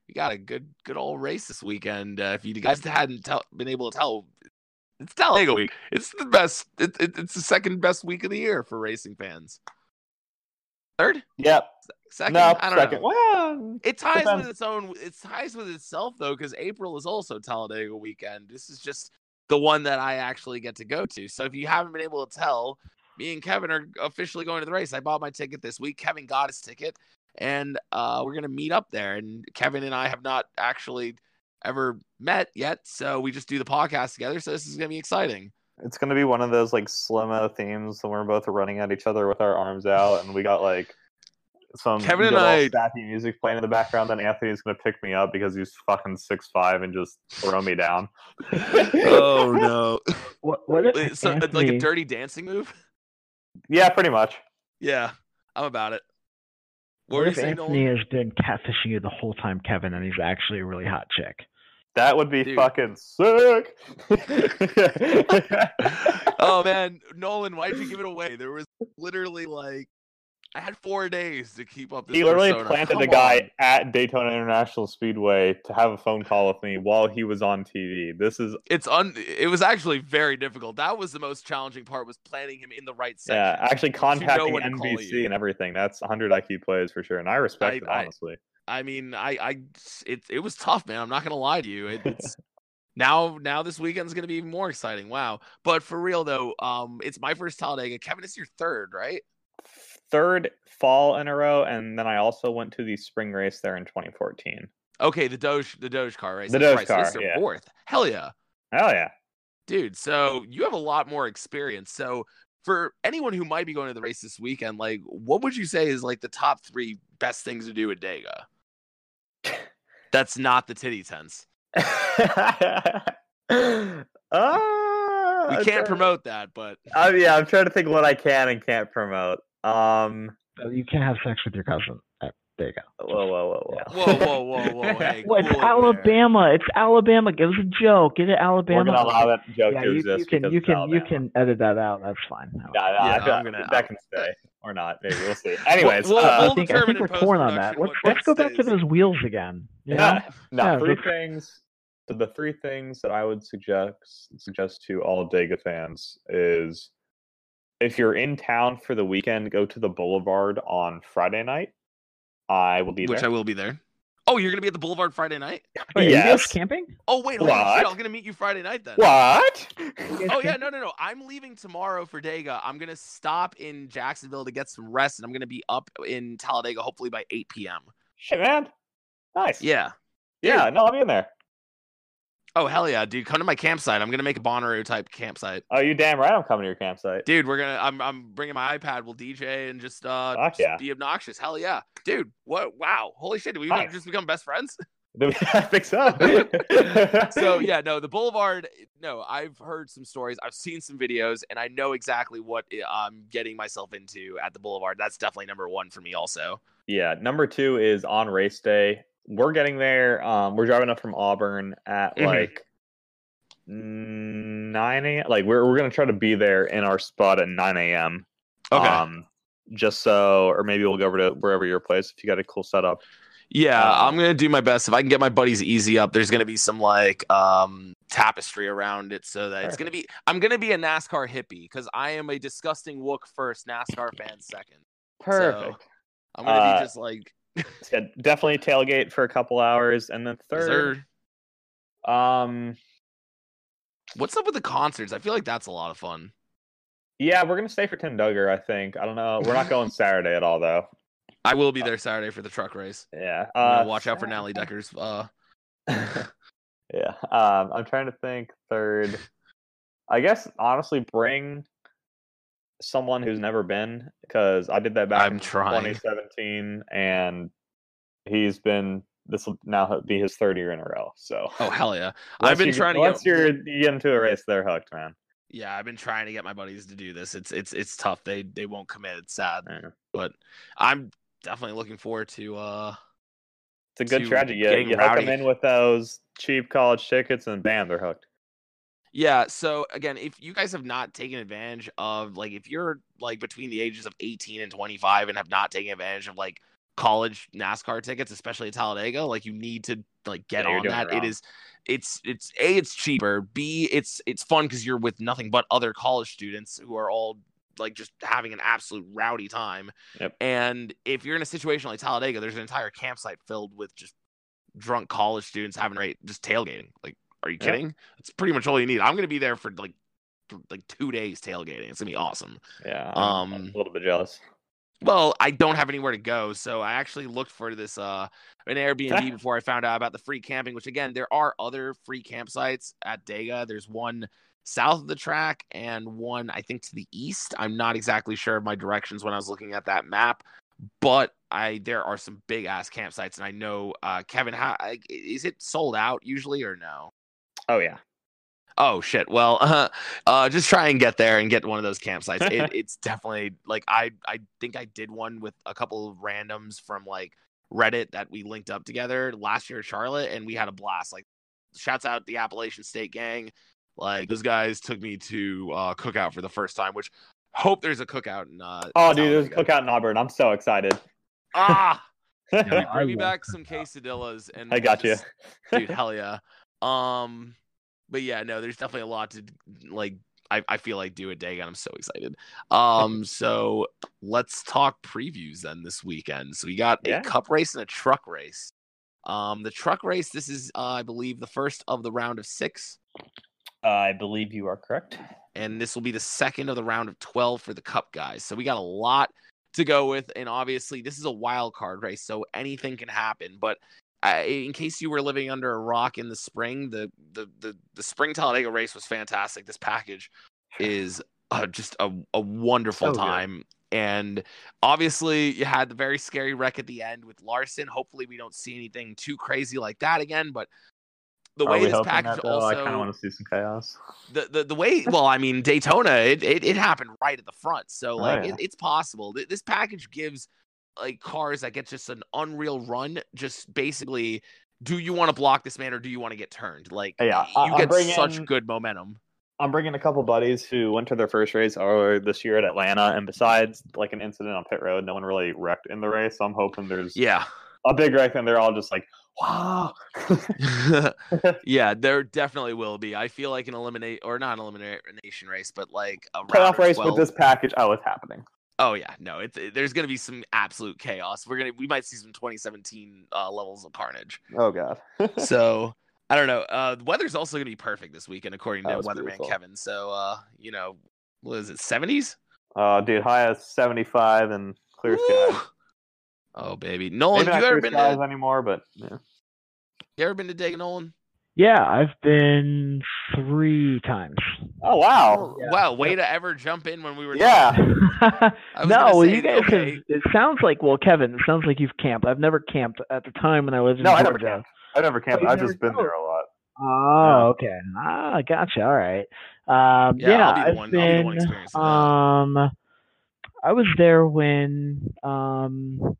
we got a good good old race this weekend. Uh, if you guys hadn't tell, been able to tell, it's Talladega week. It's the best. It, it, it's the second best week of the year for racing fans. Third, yep. second. No, I don't second. know. Well, It ties Depends. with its own. It ties with itself though, because April is also Talladega weekend. This is just the one that I actually get to go to. So if you haven't been able to tell, me and Kevin are officially going to the race. I bought my ticket this week. Kevin got his ticket, and uh, we're gonna meet up there. And Kevin and I have not actually ever met yet, so we just do the podcast together. So this is gonna be exciting. it's gonna be one of those like slow-mo themes, and we're both running at each other with our arms out, and we got like some Kevin and good old I- sappy music playing in the background. Then Anthony's gonna pick me up because he's fucking six five and just throw me down. oh no! What, what if Wait, so uh, like a dirty dancing move? Yeah, pretty much. Yeah, I'm about it. What what if saying, Anthony Nolan? has been catfishing you the whole time, Kevin, and he's actually a really hot chick? That would be Dude. fucking sick. oh man, Nolan, why'd you give it away? There was literally like I had four days to keep up this. he literally persona. planted Come a guy on. at Daytona International Speedway to have a phone call with me while he was on TV. This is It's un. It was actually very difficult. That was the most challenging part. Was planning him in the right section. yeah, actually contacting when to call NBC and everything. That's 100 IQ plays for sure, and I respect I- it I- honestly. I mean, I, I, it, it was tough, man. I'm not gonna lie to you. It, it's now, now this weekend's gonna be even more exciting. Wow. But for real though, um, it's my first Talladega. Kevin, it's your third, right? Third fall in a row, and then I also went to the spring race there in 2014. Okay, the Doge, the Doge car race. The Doge right, so this is car, yeah. fourth. Hell yeah. Hell yeah. dude so you have a lot more experience so for anyone who might be going to the race this weekend like what would you say is like the top three best things to do at dega that's not the titty tents uh, we can't promote that but Uh, yeah, I'm trying to think what I can and can't promote. Um, Uh, You can't have sex with your cousin. Uh, there you go. whoa, whoa, whoa, whoa, whoa whoa whoa whoa hey Well, it's cool it there. Alabama. It's Alabama. It was a joke. Get it, We're gonna allow that joke yeah, to you, exist you can you can you can edit that out. That's fine. Nah, nah, Yeah, I feel- I'm gonna- that can stay or not. Maybe we'll see. Anyways, We'll- uh, we'll I think, I think we're torn on that. Let's let's go back to those wheels again. You know? yeah, no, Yeah, three let's- things. So the three things that I would suggest suggest to all Dega fans is if you're in town for the weekend, go to the Boulevard on Friday night I will be which there. I will be there. Oh, you're gonna be at the Boulevard Friday night? Wait, are you guys yes. camping? Oh wait, holy What? shit! I'm gonna meet you Friday night then. What? Oh yeah, no, no, no. I'm leaving tomorrow for Dega. I'm gonna stop in Jacksonville to get some rest, and I'm gonna be up in Talladega hopefully by 8 p.m. Shit, man. Nice. Yeah. Yeah. No, I'll be in there. Oh hell yeah, dude! Come to my campsite. I'm gonna make a Bonnaroo type campsite, Oh, you damn right. I'm coming to your campsite. dude. We're gonna. I'm. I'm bringing my iPad. We'll DJ and just uh just yeah. be obnoxious. Hell yeah, dude. What? Wow. Holy shit! Did we Nice. just become best friends? I think so. so yeah, no, the Boulevard. No, I've heard some stories. I've seen some videos, and I know exactly what I'm getting myself into at the Boulevard. That's definitely number one for me. Also. Yeah, number two is on race day. We're getting there. Um, we're driving up from Auburn at Mhm. like nine a.m. Like we're we're gonna try to be there in our spot at nine a.m. Okay. Um, just so, or maybe we'll go over to wherever your place if you got a cool setup. Yeah, Uh, I'm gonna do my best. If I can get my buddies easy up, there's gonna be some like um tapestry around it, so that it's gonna be. I'm gonna be a NASCAR hippie because I am a disgusting Wook first, NASCAR fan second. Perfect. I'm gonna Uh, be just like Yeah, definitely tailgate for a couple hours, and then third, there- um, What's up with the concerts? I feel like that's a lot of fun. yeah, we're gonna stay for Tim Dugger. I think. I don't know. We're not going Saturday at all, though. I will be there Saturday for the truck race. Yeah. Uh, watch out for Natalie Decker's. Uh, yeah. Um, I'm trying to think. Third, I guess honestly, bring someone who's never been because I did that back I'm in trying. 2017, and he's been. This will now be his third year in a row. So oh hell yeah! I've been trying to once get. you're you get into a race, they're hooked, man. Yeah, I've been trying to get my buddies to do this. It's it's it's tough. They they won't commit. It's sad, Yeah. but I'm definitely looking forward to. uh It's a good strategy. You, you hook them in with those cheap college tickets, and bam, they're hooked. Yeah, so again, if you guys have not taken advantage of like if you're like between the ages of 18 and 25 and have not taken advantage of like college NASCAR tickets, especially at Talladega, like you need to like get Yeah, on that. It wrong. is it's it's A it's cheaper, B it's it's fun cuz you're with nothing but other college students who are all like just having an absolute rowdy time. Yep. And if you're in a situation like Talladega, there's an entire campsite filled with just drunk college students having right just tailgating. Like are you kidding? That's pretty much all you need. I'm gonna be there for like like two days tailgating. It's gonna be awesome. Yeah, I'm, I'm Um, a little bit jealous. Well, I don't have anywhere to go, so I actually looked for this uh an Airbnb before I found out about the free camping. Which again, there are other free campsites at Dega. There's one south of the track and one I think to the east. I'm not exactly sure of my directions when I was looking at that map, but I there are some big ass campsites, and I know uh Kevin, how is it sold out usually or no? Oh yeah, Oh shit. Well, uh, uh, just try and get there and get one of those campsites. It, it's definitely like I I think I did one with a couple of randoms from like Reddit that we linked up together last year at Charlotte, and we had a blast. Like, shouts out the Appalachian State Gang. Like those guys took me to uh, cookout for the first time, which hope there's a cookout. In, uh, Oh, dude, there's a cookout in Auburn. I'm so excited. Ah, Yeah, bring me back some quesadillas and I got you. dude hell yeah um but yeah no there's definitely a lot to like i, I feel like do a day and i'm so excited. Um so let's talk previews then this weekend. So we got Yeah. a cup race and a truck race. Um the truck race this is uh, i believe the first of the round of six. I believe you are correct. and this will be the second of the round of 12 for the cup guys. So we got a lot to go with and obviously this is a wild card race so anything can happen. But uh, in case you were living under a rock in the spring the the the, the spring talladega race was fantastic this package is uh, just a, a wonderful So good. time and obviously you had the very scary wreck at the end with larson hopefully we don't see anything too crazy like that again but the Are way this package that, though? I kind of want to see some chaos. the, the the way well i mean daytona it, it, it happened right at the front so like Oh, yeah. it, it's possible this package gives like cars that get just an unreal run just basically do you want to block this man or do you want to get turned like Yeah, you I'm get bringing- such good momentum I'm bringing a couple buddies who went to their first race earlier this year at Atlanta, and besides like an incident on pit road, no one really wrecked in the race. So I'm hoping there's yeah a big wreck, and they're all just like, "Wow!" yeah there definitely will be i feel like an eliminate or not an elimination race but like a Playoff race 12 with this package. Oh, it's happening. Oh yeah, no, it's it, there's gonna be some absolute chaos. We're gonna we might see some 2017 uh, levels of carnage. Oh god. So I don't know. Uh, the weather's also gonna be perfect this weekend, according to weatherman beautiful. Kevin. So uh, you know, what is it, 70s? Oh, dude, high is 75 and clear skies. Oh baby, Nolan, Maybe you not ever clear been skies to anymore, but yeah. you ever been to Dayton, Nolan? Yeah, I've been three times. Oh wow. yeah. Wow, way to ever jump in when we were Yeah. No, well, say, you guys okay. have. It sounds like well, Kevin. It sounds like you've camped. I've never camped at the time when I lived in No, I never camped. I never camped. you I've never just been go. there a lot. Oh, okay. Ah, gotcha. All right. Um, Yeah, yeah, I'll be I've one- I'll be one been. experiencing that. Um, I was there when um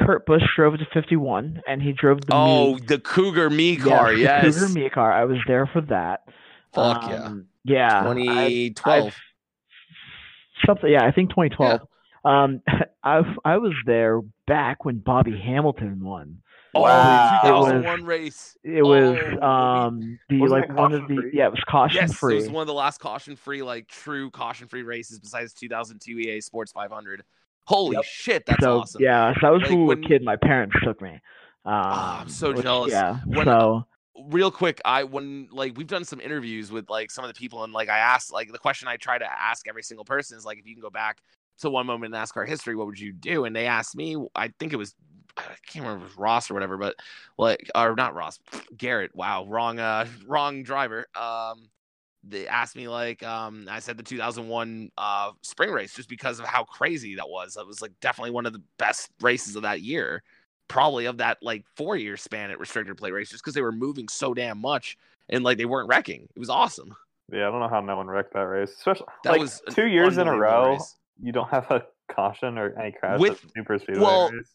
Kurt Busch drove to 51, and he drove the Oh, Me. the Cougar Me car, the yes. Cougar Me car. I was there for that. Fuck yeah. Um, Yeah. I- 2012. I've- something. Yeah, I think 2012. Um, I I was there back when Bobby Hamilton won. Oh, Wow. It was- 2001 race. It was Oh, um the Wasn't like one of the caution-free? yeah it was caution Yes, free. it was one of the last caution-free, like true caution-free races besides 2002 EA Sports 500. Holy Yep. shit, that's so awesome. yeah, so I was Like, a little kid. My parents took me. Um, I'm so which- jealous. Yeah. When- so real quick i when like we've done some interviews with like some of the people and like i asked like the question i try to ask every single person is like if you can go back to one moment in nascar history what would you do and they asked me i think it was i can't remember if it was ross or whatever but like or not ross garrett wow wrong uh wrong driver um they asked me like um i said the 2001 uh spring race just because of how crazy that was that was like definitely one of the best races of that year probably of that like four year span at restricted plate race just because they were moving so damn much and like they weren't wrecking it was awesome Yeah, I don't know how no one wrecked that race. Especially That like was two years in a row. race. You don't have a caution or any crash With- at super speedway well, race.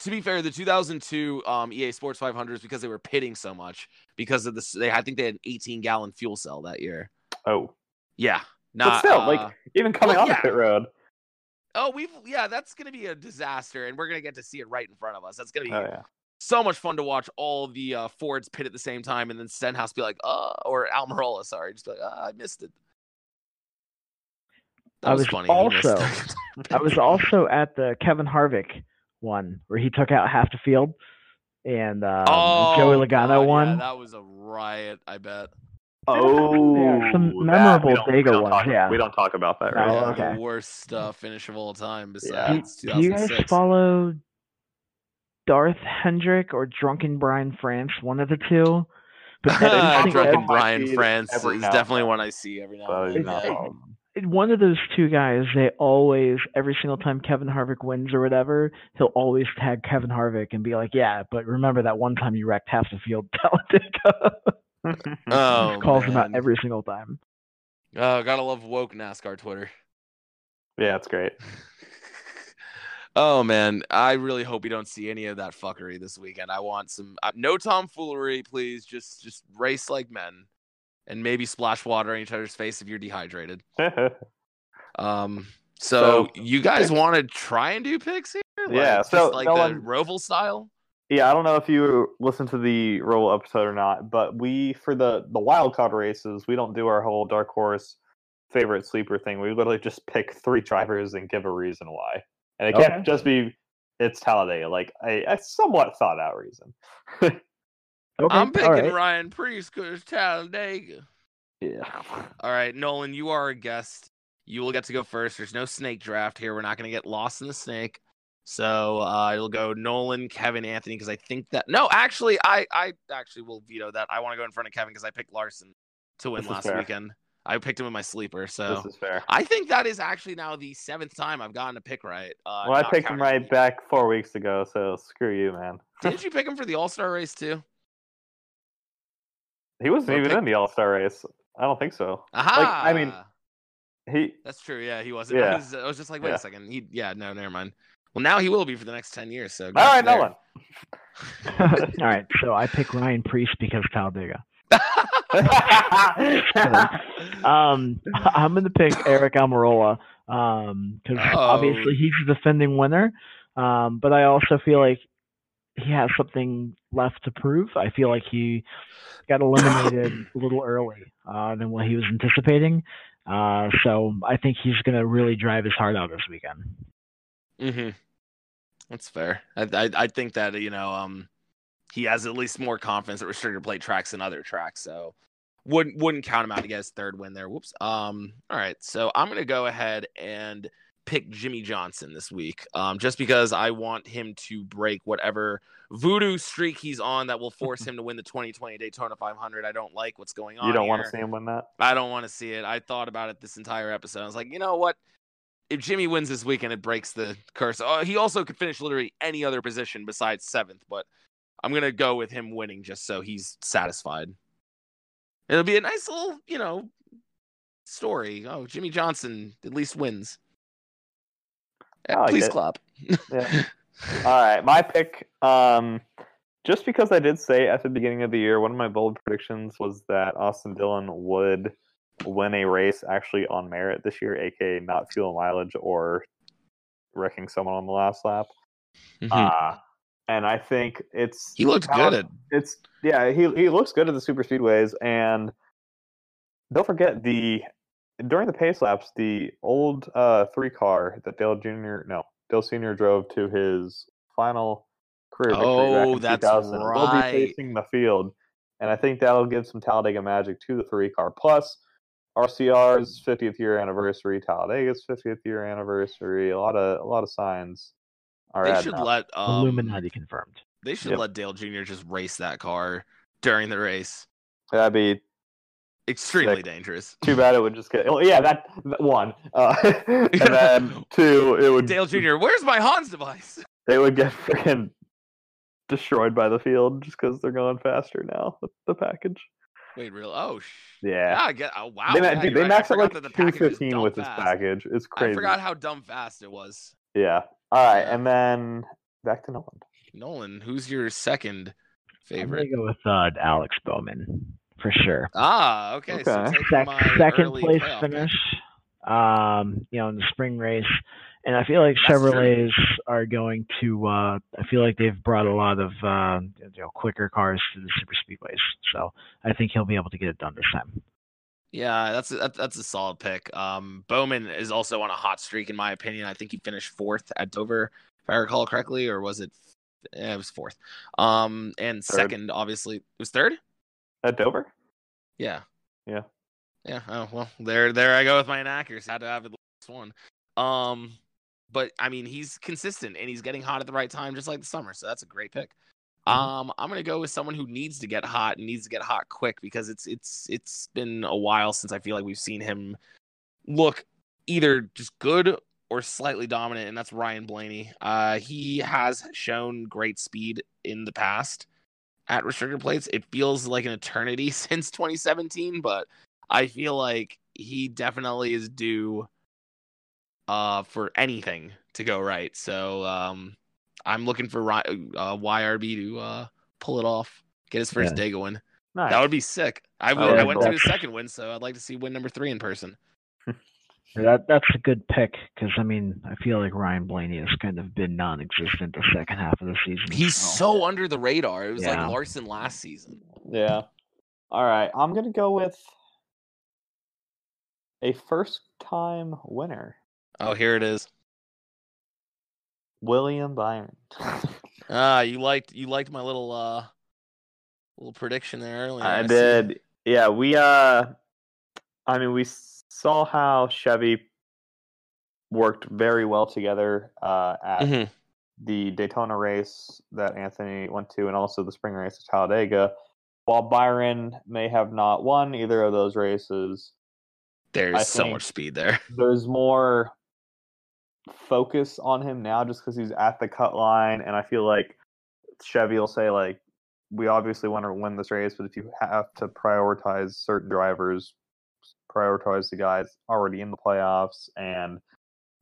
To be fair the 2002 um ea sports 500s because they were pitting so much because of this they i think they had an 18 gallon fuel cell that year Oh, yeah but still, uh, like even coming well, on yeah. the pit road. oh we've yeah that's gonna be a disaster and we're gonna get to see it right in front of us that's gonna be Oh yeah. so much fun to watch all the uh, Fords pit at the same time, and then Stenhouse be like, "Uh," or Almirola, sorry, just be like, uh, "I missed it." That I was, was funny. also- I was also at the Kevin Harvick one where he took out half the field, and um, Joey Logano God, Oh, yeah, won. that was a riot. I bet. Oh, Yeah, some memorable we don't- we Dega don't ones, talk- yeah. we don't talk about that right Yeah, okay. Worst uh, finish of all time. Yeah. Besides do, do you guys 2006. follow Darth Hendrick or Drunken Brian France? One of the two. But that Drunken Brian be France is definitely one I see every now and then. Not yeah. all of them. one of those two guys, they always, every single time Kevin Harvick wins or whatever, he'll always tag Kevin Harvick and be like, "Yeah, but remember that one time you wrecked half the field, Talladega." Oh, Calls him out every single time. Oh, gotta love woke NASCAR Twitter. yeah, it's great. Oh man, I really hope we don't see any of that fuckery this weekend. I want some uh, no tomfoolery, please. Just just race like men, and maybe splash water on each other's face if you're dehydrated. Um, so, So, you guys want to try and do picks here? Yeah, just so like no the one- Roval style. Yeah, I don't know if you listened to the roll episode or not, but we for the the wild card races, we don't do our whole dark horse favorite sleeper thing. We literally just pick three drivers and give a reason why, and it Okay. can't just be it's Talladega, like a, a somewhat thought out reason. Okay, I'm picking right. Ryan Preece because Talladega. yeah, All right, Nolan, you are a guest. You will get to go first. There's no snake draft here. We're not going to get lost in the snake. So uh, it'll go Nolan, Kevin, Anthony, because I think that no, actually, I I actually will veto that. I want to go in front of Kevin because I picked Larson to win This last weekend. I picked him in my sleeper, so this is fair. I think that is actually now the seventh time I've gotten a pick right. Uh, well, I picked him right back four weeks ago, so screw you, man. Didn't you pick him for the All Star race too? He wasn't Or even pick- in the All Star race. I don't think so. Aha! I mean, He That's true. Yeah, he wasn't. I Yeah. was, I was just like, wait Yeah. a second. He, yeah, no, never mind. Well, now he will be for the next ten years. So all right, there. Nolan. all right, so I pick Ryan Preece because Talladega. Um, I'm gonna pick Aric Almirola um, because Oh. obviously he's the defending winner. Um, but I also feel like he has something left to prove. I feel like he got eliminated a little early uh, than what he was anticipating. Uh, so I think he's going to really drive his heart out this weekend. Mm-hmm. That's fair. I, I I think that you know um he has at least more confidence at restricted plate tracks than other tracks. So wouldn't wouldn't count him out to get his third win there. Whoops. Um. All right. So I'm gonna go ahead and pick Jimmie Johnson this week, um, just because I want him to break whatever voodoo streak he's on that will force him to win the 2020 Daytona 500. I don't like what's going on. You don't want to see him win that? I don't want to see it. I thought about it this entire episode. I was like, you know what? If Jimmie wins this weekend, it breaks the curse. Uh, he also could finish literally any other position besides seventh, but I'm gonna go with him winning just so he's satisfied. It'll be a nice little, you know, story. Oh, Jimmie Johnson at least wins. Like Please it. clap. Yeah. All right, my pick. Um, just because I did say at the beginning of the year, one of my bold predictions was that Austin Dillon would win a race actually on merit this year, aka not fuel mileage or wrecking someone on the last lap. Mhm. Uh, and I think it's he looks good at it's yeah he he looks good at the super speedways and don't forget the during the pace laps the old uh three car that Dale Jr. no Dale Sr. drove to his final career victory back Oh, in that's 2000 will be facing the field and I think that'll give some Talladega magic to the three car plus RCR's 50th year anniversary Talladega's 50th year anniversary a lot of a lot of signs are they should up. let um, Illuminati confirmed. They should Yep. let Dale Jr. just race that car during the race. that'd be Extremely Sick. dangerous. Too bad it would just get. Oh, yeah, that, that one. Uh, and then two, it would. Dale Jr., where's my HANS device? They would get freaking destroyed by the field just because they're going faster now with the package. Wait, real? Oh, sh- Yeah. I get. Oh, wow. they, ma- yeah, dude, you're they right. I max out like that the two package is fifteen with this package. It's crazy. I forgot how dumb fast it was. Yeah. All right, Yeah. and then back to Nolan. Nolan, who's your second I'm favorite? gonna go with uh, Alex Bowman for sure. Ah, okay. Okay. taking Sec- second place playoff pick. finish, um, you know, in the spring race. And I feel like That's true. Chevrolets are going to. Uh, I feel like they've brought a lot of uh, you know quicker cars to the super speedways, so I think he'll be able to get it done this time. Yeah, that's a, that's a solid pick. Um, Bowman is also on a hot streak, in my opinion. I think he finished fourth at Dover, if I recall correctly, or was it? Yeah, it was fourth. Um, and Third. second, obviously, it was third. At Dover? Yeah. Yeah. Yeah. Oh well, there there I go with my inaccuracy. Had to have at least one. Um, but I mean, he's consistent and he's getting hot at the right time, just like the summer. So that's a great pick. Um, I'm gonna go with someone who needs to get hot and needs to get hot quick because it's it's it's been a while since I feel like we've seen him look either just good or slightly dominant, and that's Ryan Blaney. Uh, he has shown great speed in the past at restricted plates. It feels like an eternity since 2017, but I feel like he definitely is due uh for anything to go right. So um I'm looking for uh, YRB to uh pull it off, get his first Yeah. day going. Nice. That would be sick. I, Oh, w- I yeah, went cool. to his second win, so I'd like to see win number three in person. That that's a good pick because I mean I feel like Ryan Blaney has kind of been non-existent the second half of the season. He's so- so under the radar. It was Yeah. like Larson last season. Yeah. All right. I'm going to go with a first time winner, Oh, here it is. William Byron. Ah, you liked you liked my little uh little prediction there earlier. I see. did. Yeah, we uh I mean we s- saw how Chevy worked very well together uh at Mhm. the Daytona race that Anthony went to and also the spring race at Talladega. While Byron may have not won either of those races, There's so much speed there. there's more focus on him now just because he's at the cut line and i feel like chevy will say like we obviously want to win this race but if you have to prioritize certain drivers prioritize the guys already in the playoffs and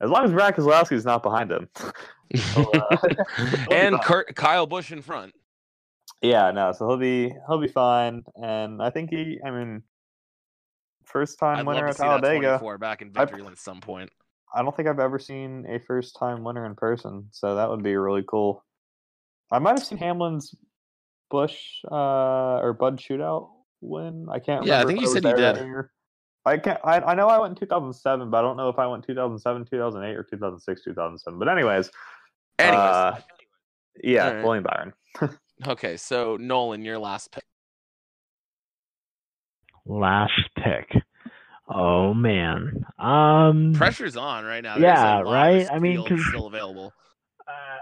as long as Brad Keselowski's not behind him. So, uh, and. Kurt, Kyle Busch in front. yeah, no, so he'll be he'll be fine, and I think he, I mean, first time I'd winner at Talladega. 24 back in I- Victory Lane at some point. I don't think I've ever seen a first time winner in person, so that would be really cool. I might have seen Hamlin's Busch uh, or Bud shootout win. I can't. Yeah, I think you said he did. year. I can't. I, I know I went in 2007, but I don't know if I went 2007, 2008, or 2006, 2007. But anyways, Anyways, uh, yeah, Alright. William Byron. okay, so Nolan, your last pick. Last pick. Oh man. Um. Pressure's on right now. Yeah, There's a right? I mean, field 'cause- still available. uh,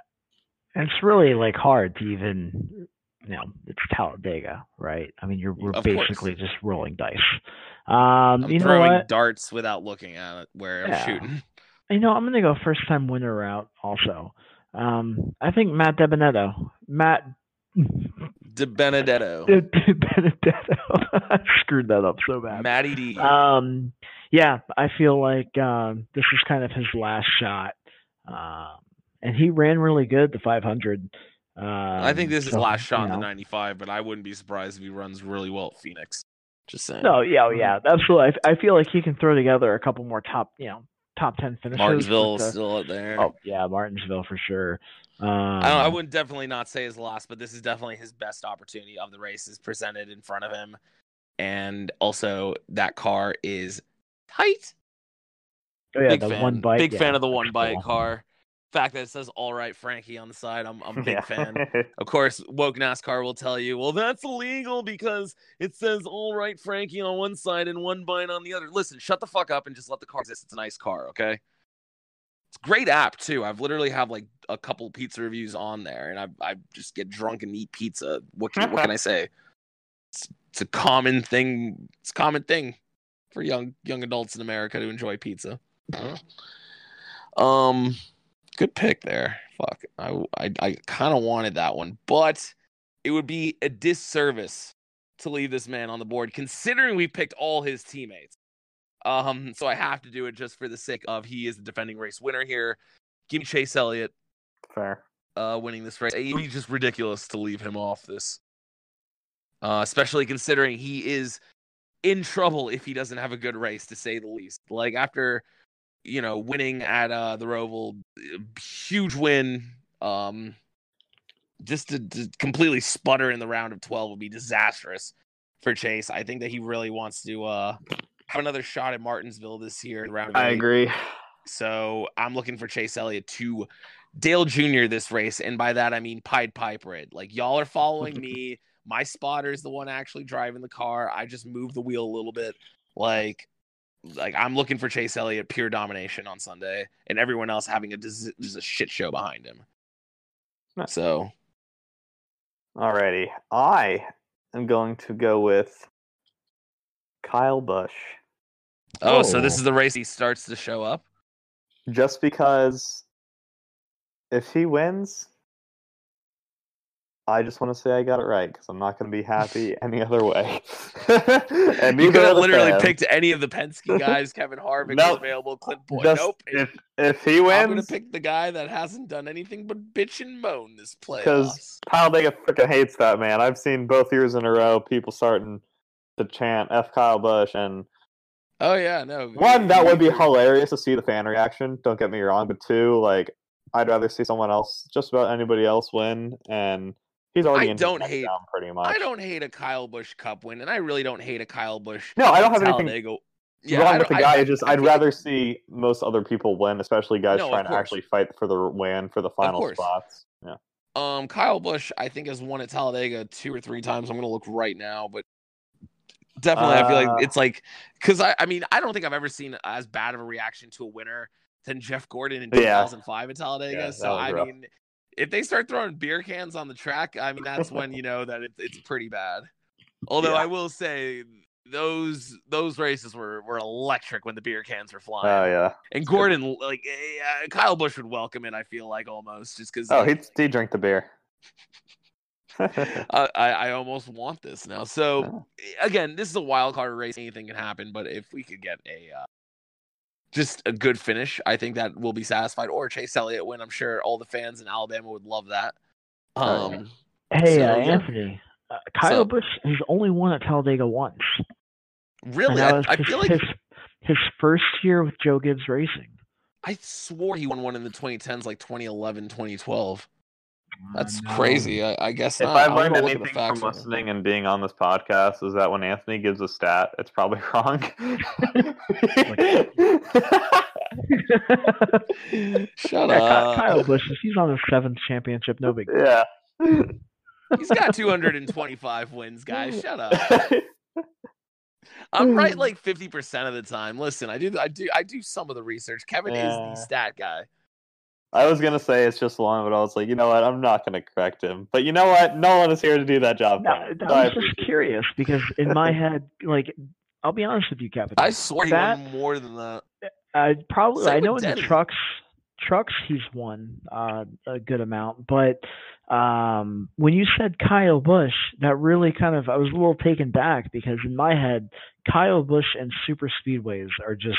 it's really like hard to even you know it's Talladega, right? I mean, you're we're Of course. basically just rolling dice. Um, I'm you know throwing what? darts without looking at it where Yeah. I'm shooting. You know, I'm gonna go first time winner route also. Um, I think Matt DeBenedetto. Matt De Benedetto. DiBenedetto. I screwed that up so bad. Matty D. Um, yeah, I feel like um, this is kind of his last shot, um, and he ran really good the 500. Um, I think this is last shot you in the 95, but I wouldn't be surprised if he runs really well at Phoenix. Just saying. No, yeah, oh, yeah, absolutely. I, I feel like he can throw together a couple more top, you know, top ten finishes. Martinsville the- still out there. Oh yeah, Martinsville for sure. Um, I, I wouldn't definitely not say his last, but this is definitely his best opportunity of the races presented in front of him. And also, that car is tight. oh, yeah, big the fan. One Bite. big yeah, fan of the One Bite cool. car. Fact that it says "All right, Frankie" on the side, I'm I'm a big Yeah. fan. Of course, woke NASCAR will tell you, well, that's illegal because it says "All right, Frankie" on one side and one bite on the other. Listen, shut the fuck up and just let the car exist. It's a nice car, okay? It's a great app too. I've literally have like a couple pizza reviews on there, and I I just get drunk and eat pizza. What can, what can I say? It's, it's a common thing. It's a common thing for young young adults in America to enjoy pizza. Um, good pick there. Fuck, I I, I kind of wanted that one, but it would be a disservice to leave this man on the board, considering we picked all his teammates. Um, so I have to do it just for the sake of he is the defending race winner here. Give me Chase Elliott Fair. uh, winning this race. It would be just ridiculous to leave him off this, uh, especially considering he is in trouble if he doesn't have a good race, to say the least. Like after, you know, winning at uh, the Roval, huge win. Um, just to, to completely sputter in the round of twelve would be disastrous for Chase. I think that he really wants to uh, have another shot at Martinsville this year. Round of I eight. agree. So I'm looking for Chase Elliott to Dale Jr. this race, and by that I mean Pied Piper it. Like y'all are following me. My spotter is the one actually driving the car. I just moved the wheel a little bit. Like, like I'm looking for Chase Elliott pure domination on Sunday, and everyone else having a just a shit show behind him. Nice. So Alrighty. I am going to go with Kyle Busch. oh, so this Oh. is the race he starts to show up. Just because if he wins, I just want to say I got it right because I'm not going to be happy any other way. and You could have literally fans. picked any of the Penske guys. Kevin Harvick Nope. is available. Clint uh, Bowyer. Just nope. if if he wins, I'm gonna pick the guy that hasn't done anything but bitch and moan this playoffs. because Kyle Talladega freaking hates that man. I've seen both years in a row people starting to chant "F Kyle Busch," and Oh yeah, no. one that would be hilarious to see the fan reaction. Don't get me wrong, but two, like I'd rather see someone else, just about anybody else, win. And he's already I in don't hate- pretty much. I don't hate a Kyle Busch Cup win, and I really don't hate a Kyle Busch. No, I don't have anything Talladega. wrong I with the guy. I- it's just I like- rather see most other people win, especially guys No, trying to actually fight for the win for the final spots. Yeah. Um, Kyle Busch, I think has won at Talladega two or three times. I'm gonna look right now, but definitely, I feel Uh, like it's like because I, I mean, I don't think I've ever seen as bad of a reaction to a winner than Jeff Gordon in Yeah. 2005 at Talladega. Yeah, so I rough. mean, if they start throwing beer cans on the track, I mean, that's when you know that it, it's pretty bad. Although Yeah. I will say those those races were were electric when the beer cans were flying. Oh yeah. and Gordon, like eh, uh, Kyle Busch would welcome it. I feel like almost just because. Oh, he he drank the beer. I, I almost want this now. So again, this is a wild card race. Anything can happen. But if we could get a uh, just a good finish, I think that will be satisfied. Or Chase Elliott win. I'm sure all the fans in Alabama would love that. Oh, Um, Hey, So, uh. Anthony. Uh, Kyle So- Busch has only won at Talladega once. Really, that I, was I feel like his his first year with Joe Gibbs Racing. I swore he won one in the 2010s, like 2011, 2012. That's no. crazy. I, I guess If not. I've I'm learned gonna the anything from facts right now. listening and being on this podcast, is that when Anthony gives a stat, it's probably wrong. Shut Yeah, up. Kyle Busch, if he's on his seventh championship, no big. yeah. He's got 225 wins, guys. Shut up. I'm right like 50% of the time. Listen, I do I do I do some of the research. Kevin is the stat guy. I was gonna say it's just long, but I was like, you know what? I'm not gonna correct him. But you know what? No one is here to do that job. No, for me. I So I was just curious because in my head, like, I'll be honest with you, Kevin. I swear he That- won more than that. I probably Same I know with in the trucks trucks he's won uh, a good amount, but um, when you said Kyle Busch, that really kind of I was a little taken back because in my head, Kyle Busch and super speedways are just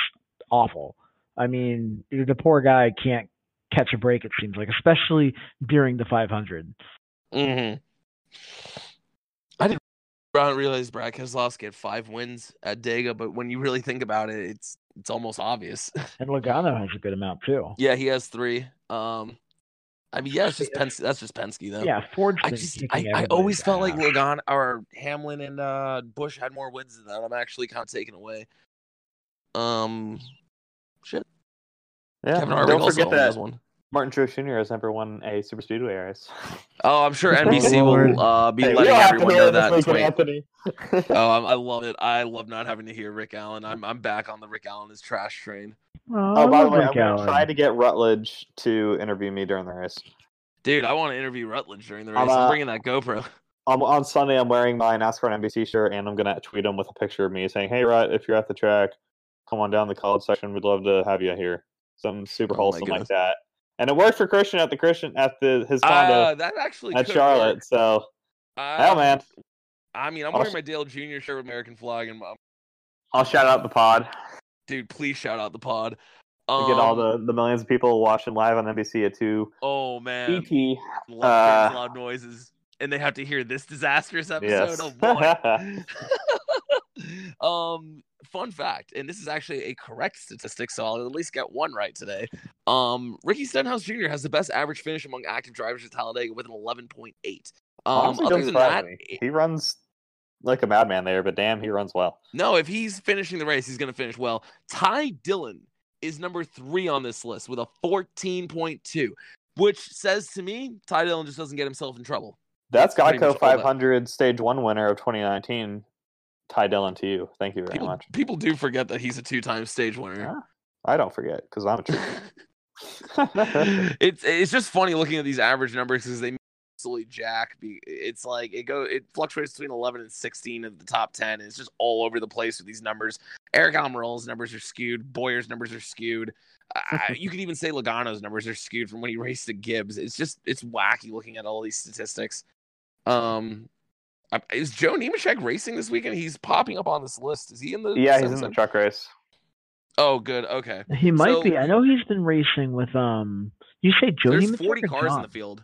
awful. I mean, the poor guy can't catch a break. It seems like, especially during the 500. Mm-hmm. I didn't not realize Brad Keselowski had five wins at Dega, but when you really think about it, it's it's almost obvious. And Logano has a good amount too. yeah, he has three. Um, I mean, yeah, it's just Penske. That's just Penske though. Yeah, Ford's I just I, I always felt like ass. Logan or Hamlin and uh Busch had more wins than that. I'm actually kind of taken away. Um, shit. Yeah. Kevin and Harvick don't also forget that has one. Martin Truex Jr. has never won a super speedway race. Oh, I'm sure Oh, NBC will uh, be Hey, letting don't have to everyone know that. week in tweet. Anthony. Oh, I'm- I love it. I love not having to hear Rick Allen. I'm I'm back on the Rick Allen is trash train, Oh, Oh, by the love way, I'm Rick gonna try to get Rutledge to interview me during the race. dude. I want to interview Rutledge during the race. I'm, I'm, uh, bringing that GoPro. Um, on Sunday, I'm wearing my NASCAR and NBC shirt, and I'm gonna tweet him with a picture of me saying, "Hey, Rut, if you're at the track, come on down the college section. We'd love to have you here." Something super Oh wholesome like that. And it worked for Christian at the Christian at the his condo Uh, that actually at Charlotte. work. So, Uh, hell, man, I mean, I'm I'll wearing sh- my Dale Jr. shirt with American flag, and um, I'll shout out the pod. dude, please shout out the pod. to get all Um, the, the millions of people watching live on NBC at two. Oh man, ET. love uh, loud noises, and they have to hear this disastrous episode. Yes. Oh boy. um, fun fact, and this is actually a correct statistic, so I'll at least get one right today. Um, Ricky Stenhouse Jr. has the best average finish among active drivers at Talladega with an 11.8. Um, Honestly, other than that, he runs like a madman there, but damn, he runs well. no, if he's finishing the race, he's going to finish well. Ty Dillon is number three on this list with a 14.2, which says to me, Ty Dillon just doesn't get himself in trouble. That's Geico all that. 500 Stage One winner of 2019. Ty Dillon to you. Thank you very People, much. people do forget that he's a two-time stage winner. Huh? I don't forget because I'm a true. it's it's just funny looking at these average numbers because they absolutely jack. It's like it go it fluctuates between eleven and sixteen of the top ten. And it's just all over the place with these numbers. Aric Almirola's numbers are skewed. Bowyer's numbers are skewed. Uh, you could even say Logano's numbers are skewed from when he raced at Gibbs. It's just it's wacky looking at all these statistics. Um, is Joe Nemechek racing this weekend? He's popping up on this list. Is he in the? yeah, he's in the truck race. Oh, good. Okay. He might So- be. I know he's been racing with um. You say Joe There's Nemechek 40 or cars in the field.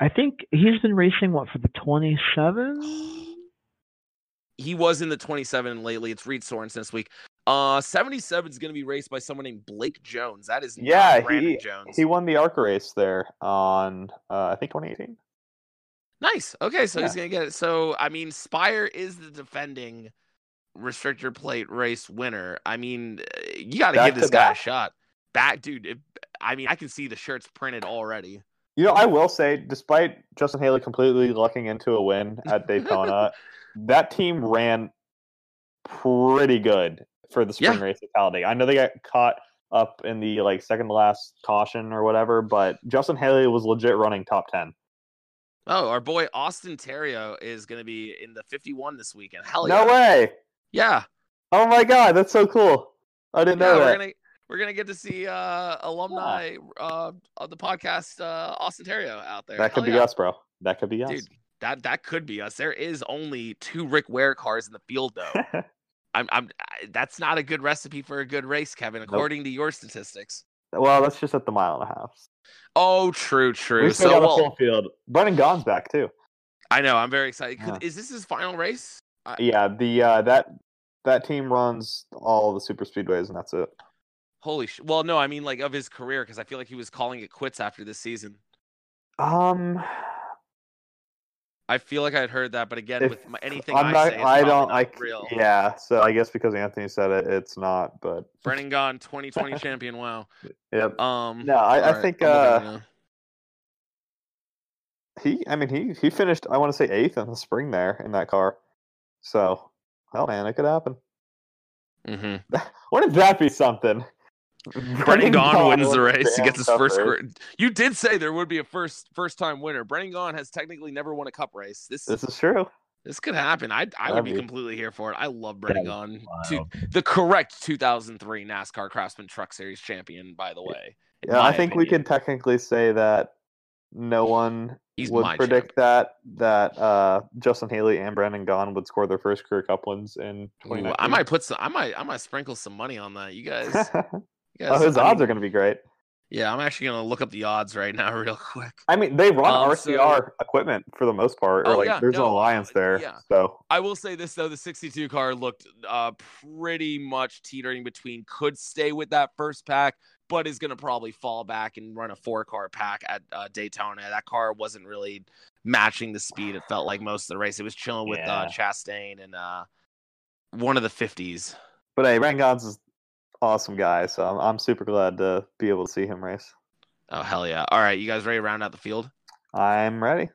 I think he's been racing what for the twenty seven. he was in the 27 lately. It's Reed Sorenson this week. Uh, 77 is going to be raced by someone named Blake Jones. That is Yeah, not Brandon he Jones. he won the ARCA race there on uh, I think 2018. Nice. Okay, so he's going to get it. So I mean, Spire is the defending restrictor plate race winner. I mean, uh, you got to Back give this guy a shot. Back, dude. If, I mean, I can see the shirts printed already. You know, I will say, despite Justin Haley completely lucking into a win at Daytona, that team ran pretty good for the spring Yeah. race at Talladega. I know they got caught up in the like second to last caution or whatever, but Justin Haley was legit running top ten. Oh, our boy Austin Theriault is going to be in the 51 this weekend. Hell yeah. no way! Yeah. Oh my god, that's so cool! I didn't Yeah, know we're that. gonna we're gonna get to see uh alumni uh of the podcast uh Austin Theriault out there. That could Hell be yeah. us, bro. That could be us. Dude, that that could be us. There is only two Rick Ware cars in the field though. I'm I'm I, that's not a good recipe for a good race, Kevin, according to your statistics. well, that's just at the mile and a half. Oh, true, true. We still So got a full field. Brendan Gaughan's back too. I know I'm very excited. Yeah. Is this his final race? I- Yeah, the uh, that that team runs all the super speedways, and that's it. Holy sh! Well, no, I mean like of his career because I feel like he was calling it quits after this season. Um, I feel like I'd heard that, but again, if- with my, anything I'm I not. say, it's I don't. not I real. yeah. So I guess because Anthony said it, it's not. But Brendan Gaughan, 2020 champion. Wow. yep. Um. No, I- I alright, think, uh. He. I mean, he he finished. I want to say eighth in the spring there in that car. So, hell, man, it could happen. Mm-hmm. Wouldn't that be something? Brendan Gaughan wins the race. He gets his first. race. You did say there would be a first first time winner. Brendan Gaughan has technically never won a cup race. This This is true. this could happen. I I would be be- completely here for it. I love Brendan Gaughan. Wow. To, the correct 2003 NASCAR Craftsman Truck Series champion, by the way. Yeah, I think we can technically say that no one He's would predict that that uh, Justin Haley and Brendan Gaughan would score their first career Cup wins in Ooh, I might put some. I might. I might sprinkle some money on that. You guys. oh, his I odds mean, are going to be great. Yeah, I'm actually gonna look up the odds right now, real quick. I mean, they run Um, RCR equipment for the most part, or Oh, like yeah, there's no, an alliance uh, there. yeah. So I will say this though: the 62 car looked uh, pretty much teetering between could stay with that first pack, but is gonna probably fall back and run a four car pack at uh, Daytona. That car wasn't really matching the speed. It felt like most of the race. It was chilling with uh, Chastain and uh, one of the 50s. But hey, is awesome guy, so I'm, I'm super glad to be able to see him race. Oh hell yeah! All right, you guys ready to round out the field? I'm ready.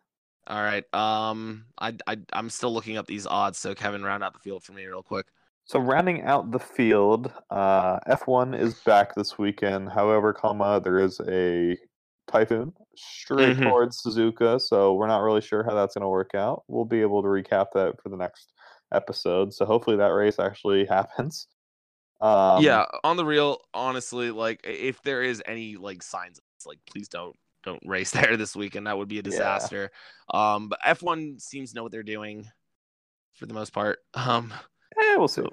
All right. Um, I I I'm still looking up these odds. So Kevin, round out the field for me real quick. So rounding out the field, uh, F1 is back this weekend. However, comma there is a typhoon straight Mhm. towards Suzuka, so we're not really sure how that's going to work out. We'll be able to recap that for the next episode. So hopefully that race actually happens. Um, yeah, on the real, honestly, like if there is any like signs, it's like please don't don't race there this weekend. That would be a Yeah. disaster. Um, but F1 seems to know what they're doing for the most part. Um, eh, we'll see.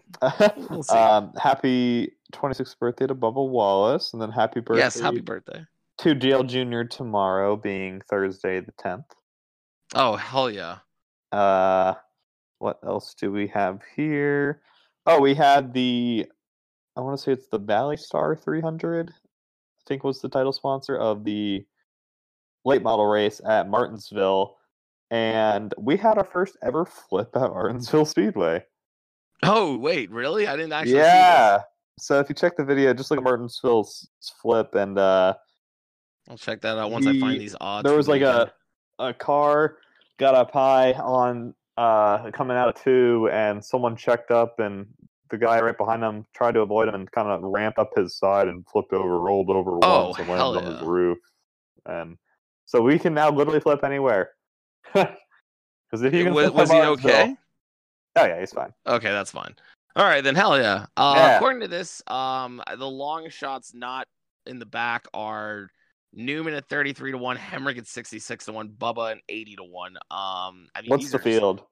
We'll see. um, happy 26th birthday to Bubba Wallace, and then happy birthday yes, happy birthday. to Dale Jr. tomorrow, being Thursday the 10th. Oh hell yeah! Uh, what else do we have here? Oh, we had the, I want to say it's the Valley Star 300. I think was the title sponsor of the late model race at Martinsville, and we had our first ever flip at Martinsville Speedway. Oh wait, really? I didn't actually. yeah. So if you check the video, just look at Martinsville's flip, and uh, I'll check that out once I find these odds. there was like weekend. a a car got up high on uh coming out of two and someone checked up and the guy right behind him tried to avoid him and kind of ramped up his side and flipped over rolled over Oh, once and landed on his roof and so we can now literally flip anywhere because if you can was, was he okay? oh yeah he's fine Okay, that's fine. All right, then hell yeah. Uh, Yeah. According to this, um, the long shots not in the back are Newman at thirty three to one, Hemric at sixty six to one, Bubba at eighty to one. Um, I mean, what's the field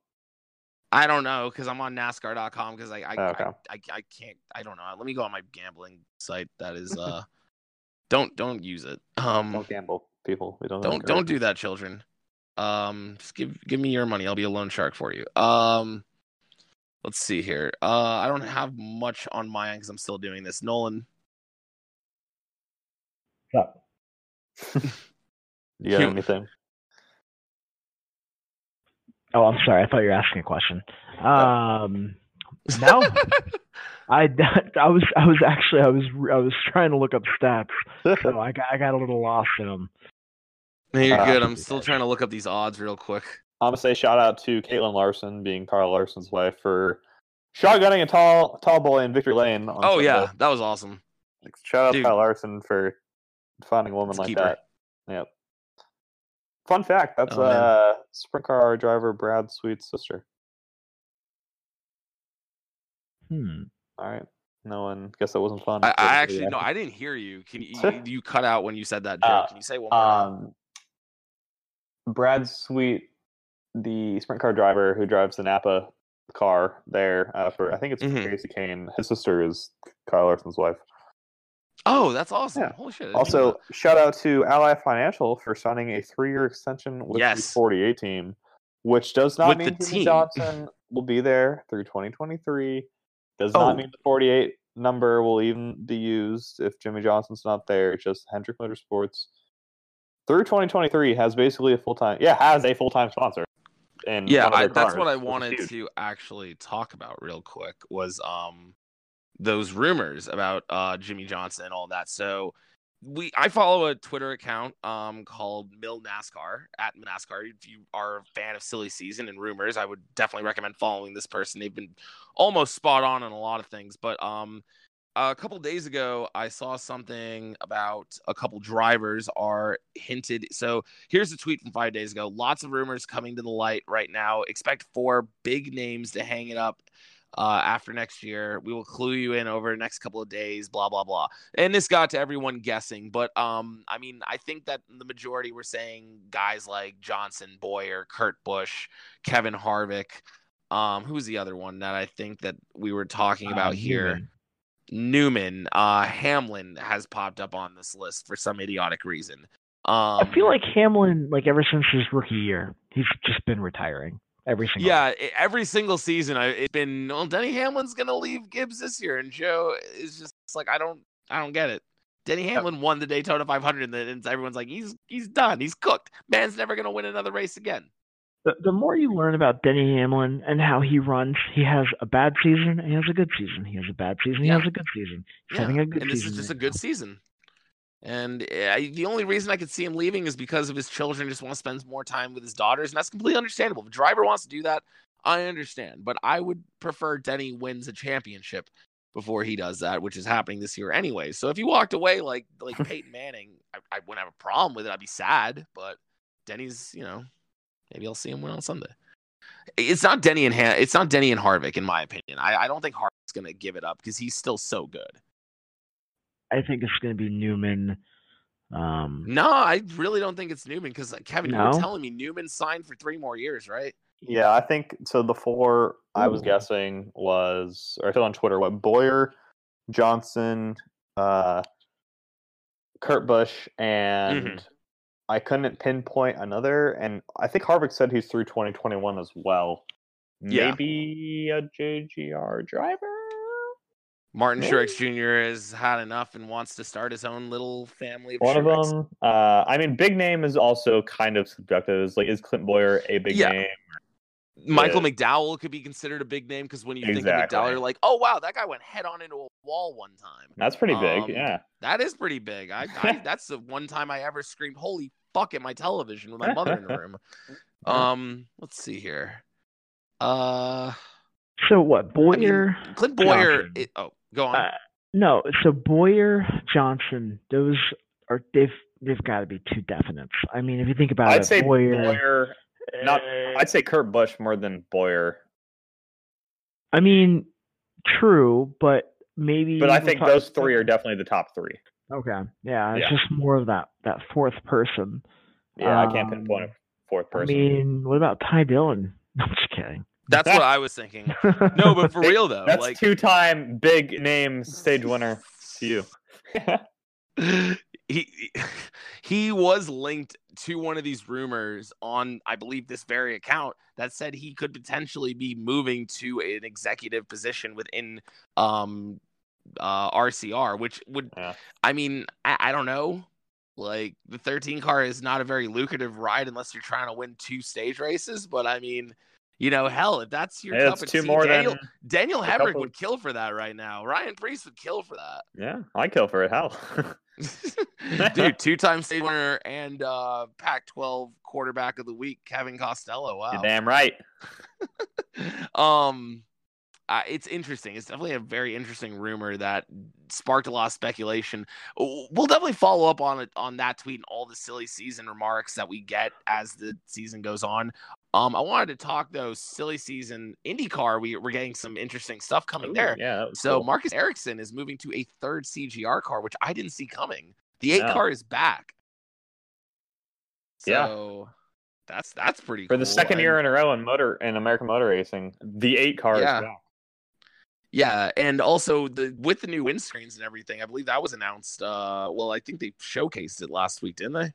I don't know because I'm on NASCAR.com because I I, Oh, okay. I I I can't I don't know. Let me go on my gambling site. That is uh, don't don't use it. Um, don't gamble people we don't don't don't do that, children. Um, just give give me your money. I'll be a loan shark for you. Um, let's see here. Uh, I don't have much on my end because I'm still doing this. Nolan, you got You- anything Oh, I'm sorry. I thought you were asking a question. Um, no, I, I was I was actually I was I was trying to look up stats, so I got I got a little lost in them. No, you're Uh, good. I'm still trying to look up these odds real quick. I'm gonna say shout out to Katelyn Larson, being Carl Larson's wife, for shotgunning a tall tall boy in Victory Lane. On Oh Sunday. yeah, that was awesome. Like, shout out Dude. to Kyle Larson for finding a woman Let's like keep her. that. Yep. Fun fact: that's Oh, uh, sprint car driver Brad Sweet's sister. Hmm. All right, no one. Guess that wasn't fun. I, I actually no, I didn't hear you. Can you you, you cut out when you said that joke? Uh, Can you say one more? Um, Brad Sweet, the sprint car driver who drives the Napa car there uh, for I think it's Mhm. Kasey Kahne. His sister is Kyle Larson's wife. Oh, that's awesome. yeah. Holy shit. I didn't know Also, shout out to Ally Financial for signing a three-year extension with Yes. the 48 team, which does not With mean Jimmie. Johnson will be there through 2023. Does Oh. not mean the 48 number will even be used if Jimmie Johnson's not there. It's just Hendrick Motorsports through 2023 has basically a full time. Yeah, has a full time sponsor. And yeah, I, that's what I wanted to actually talk about real quick was um those rumors about uh Jimmie Johnson and all that. So we I follow a Twitter account um called Mill NASCAR at NASCAR. If you are a fan of silly season and rumors, I would definitely recommend following this person. They've been almost spot on on a lot of things, but um a couple days ago I saw something about a couple drivers are hinted. So here's a tweet from 5 days ago. Lots of rumors coming to the light right now. Expect four big names to hang it up uh, after next year. We will clue you in over the next couple of days, blah, blah, blah. And this got to everyone guessing. But um, I mean, I think that the majority were saying guys like Johnson, Bowyer, Kurt Busch, Kevin Harvick. Um, who's the other one that I think that we were talking about uh, here? Newman. Newman, uh, Hamlin has popped up on this list for some idiotic reason. Um, I feel like Hamlin, like ever since his rookie year, he's just been retiring every single. Yeah, every single season, I, it's been. Well, Denny Hamlin's gonna leave Gibbs this year, and Joe is just like, I don't, I don't get it. Denny Hamlin won the Daytona 500, and everyone's like, he's he's done, he's cooked. Man's never gonna win another race again. The, the more you learn about Denny Hamlin and how he runs, he has a bad season, he has a good season. He has a bad season, he yeah. has a good season. He's yeah. having a good season. and this is just a good season. And eh, I, the only reason I could see him leaving is because of his children just want to spend more time with his daughters, and that's completely understandable. If a driver wants to do that, I understand. But I would prefer Denny wins a championship before he does that, which is happening this year anyway. So if he walked away like like Peyton Manning, I, I wouldn't have a problem with it. I'd be sad, but Denny's, you know, maybe I'll see him win on Sunday. It's not Denny and Han- it's not Denny and Harvick, in my opinion. I, I don't think Harvick's gonna give it up because he's still so good. I think it's going to be Newman. Um, no, I really don't think it's Newman because uh, Kevin, no? you were telling me Newman signed for three more years, right? Yeah, I think so. The four Ooh. I was guessing was, or I saw on Twitter, what Bowyer, Johnson, uh, Kurt Busch, and mm-hmm. I couldn't pinpoint another. And I think Harvick said he's through 2021 as well. Yeah. Maybe a JGR driver. Martin Maybe. Truex Jr. has had enough and wants to start his own little family of One Truex. of them, uh, I mean, big name is also kind of subjective. Is like, is Clint Bowyer a big yeah. name? Michael yeah. McDowell could be considered a big name because when you exactly. think of McDowell, you're like, oh wow, that guy went head on into a wall one time. That's pretty big, um, yeah. That is pretty big. I, I that's the one time I ever screamed, "Holy fuck!" at my television with my mother in the room. Um, let's see here. Uh, so what? Bowyer, I mean, Clint Bowyer. It, oh, Go on. Uh, no, so Bowyer Johnson, those are they've they've got to be two definites. I mean, if you think about I'd it, say Bowyer, Bowyer not. Uh, I'd say Kurt Busch more than Bowyer. I mean, true, but maybe. But I think those three are definitely the top three. Okay, yeah, it's yeah. just more of that that fourth person. Yeah, um, I can't pinpoint a um, fourth person. I mean, what about Ty Dillon? I'm just kidding. That's what I was thinking. No, but for real though, that's like two-time big name stage winner to you. he he was linked to one of these rumors on I believe this very account that said he could potentially be moving to an executive position within um uh RCR which would yeah. I mean I, I don't know like the 13 car is not a very lucrative ride unless you're trying to win two stage races but I mean you know, hell, if that's your hey, cup two tea, more Daniel, than Daniel Hemric would kill for that right now. Ryan Preece would kill for that. Yeah, I kill for it. Hell, dude, two-time state winner and uh, Pac-12 quarterback of the week, Kevin Costello. Wow, You're damn right. um, uh, it's interesting. It's definitely a very interesting rumor that sparked a lot of speculation. We'll definitely follow up on it on that tweet and all the silly season remarks that we get as the season goes on. Um, I wanted to talk though, silly season IndyCar. We we're getting some interesting stuff coming Ooh, there. Yeah. So cool. Marcus Ericsson is moving to a third CGR car, which I didn't see coming. The eight car is back. So yeah. that's that's pretty for cool. the second and, year in a row in motor in American Motor Racing. The eight car yeah. is back. Yeah, and also the with the new windscreens and everything, I believe that was announced. Uh, well, I think they showcased it last week, didn't they?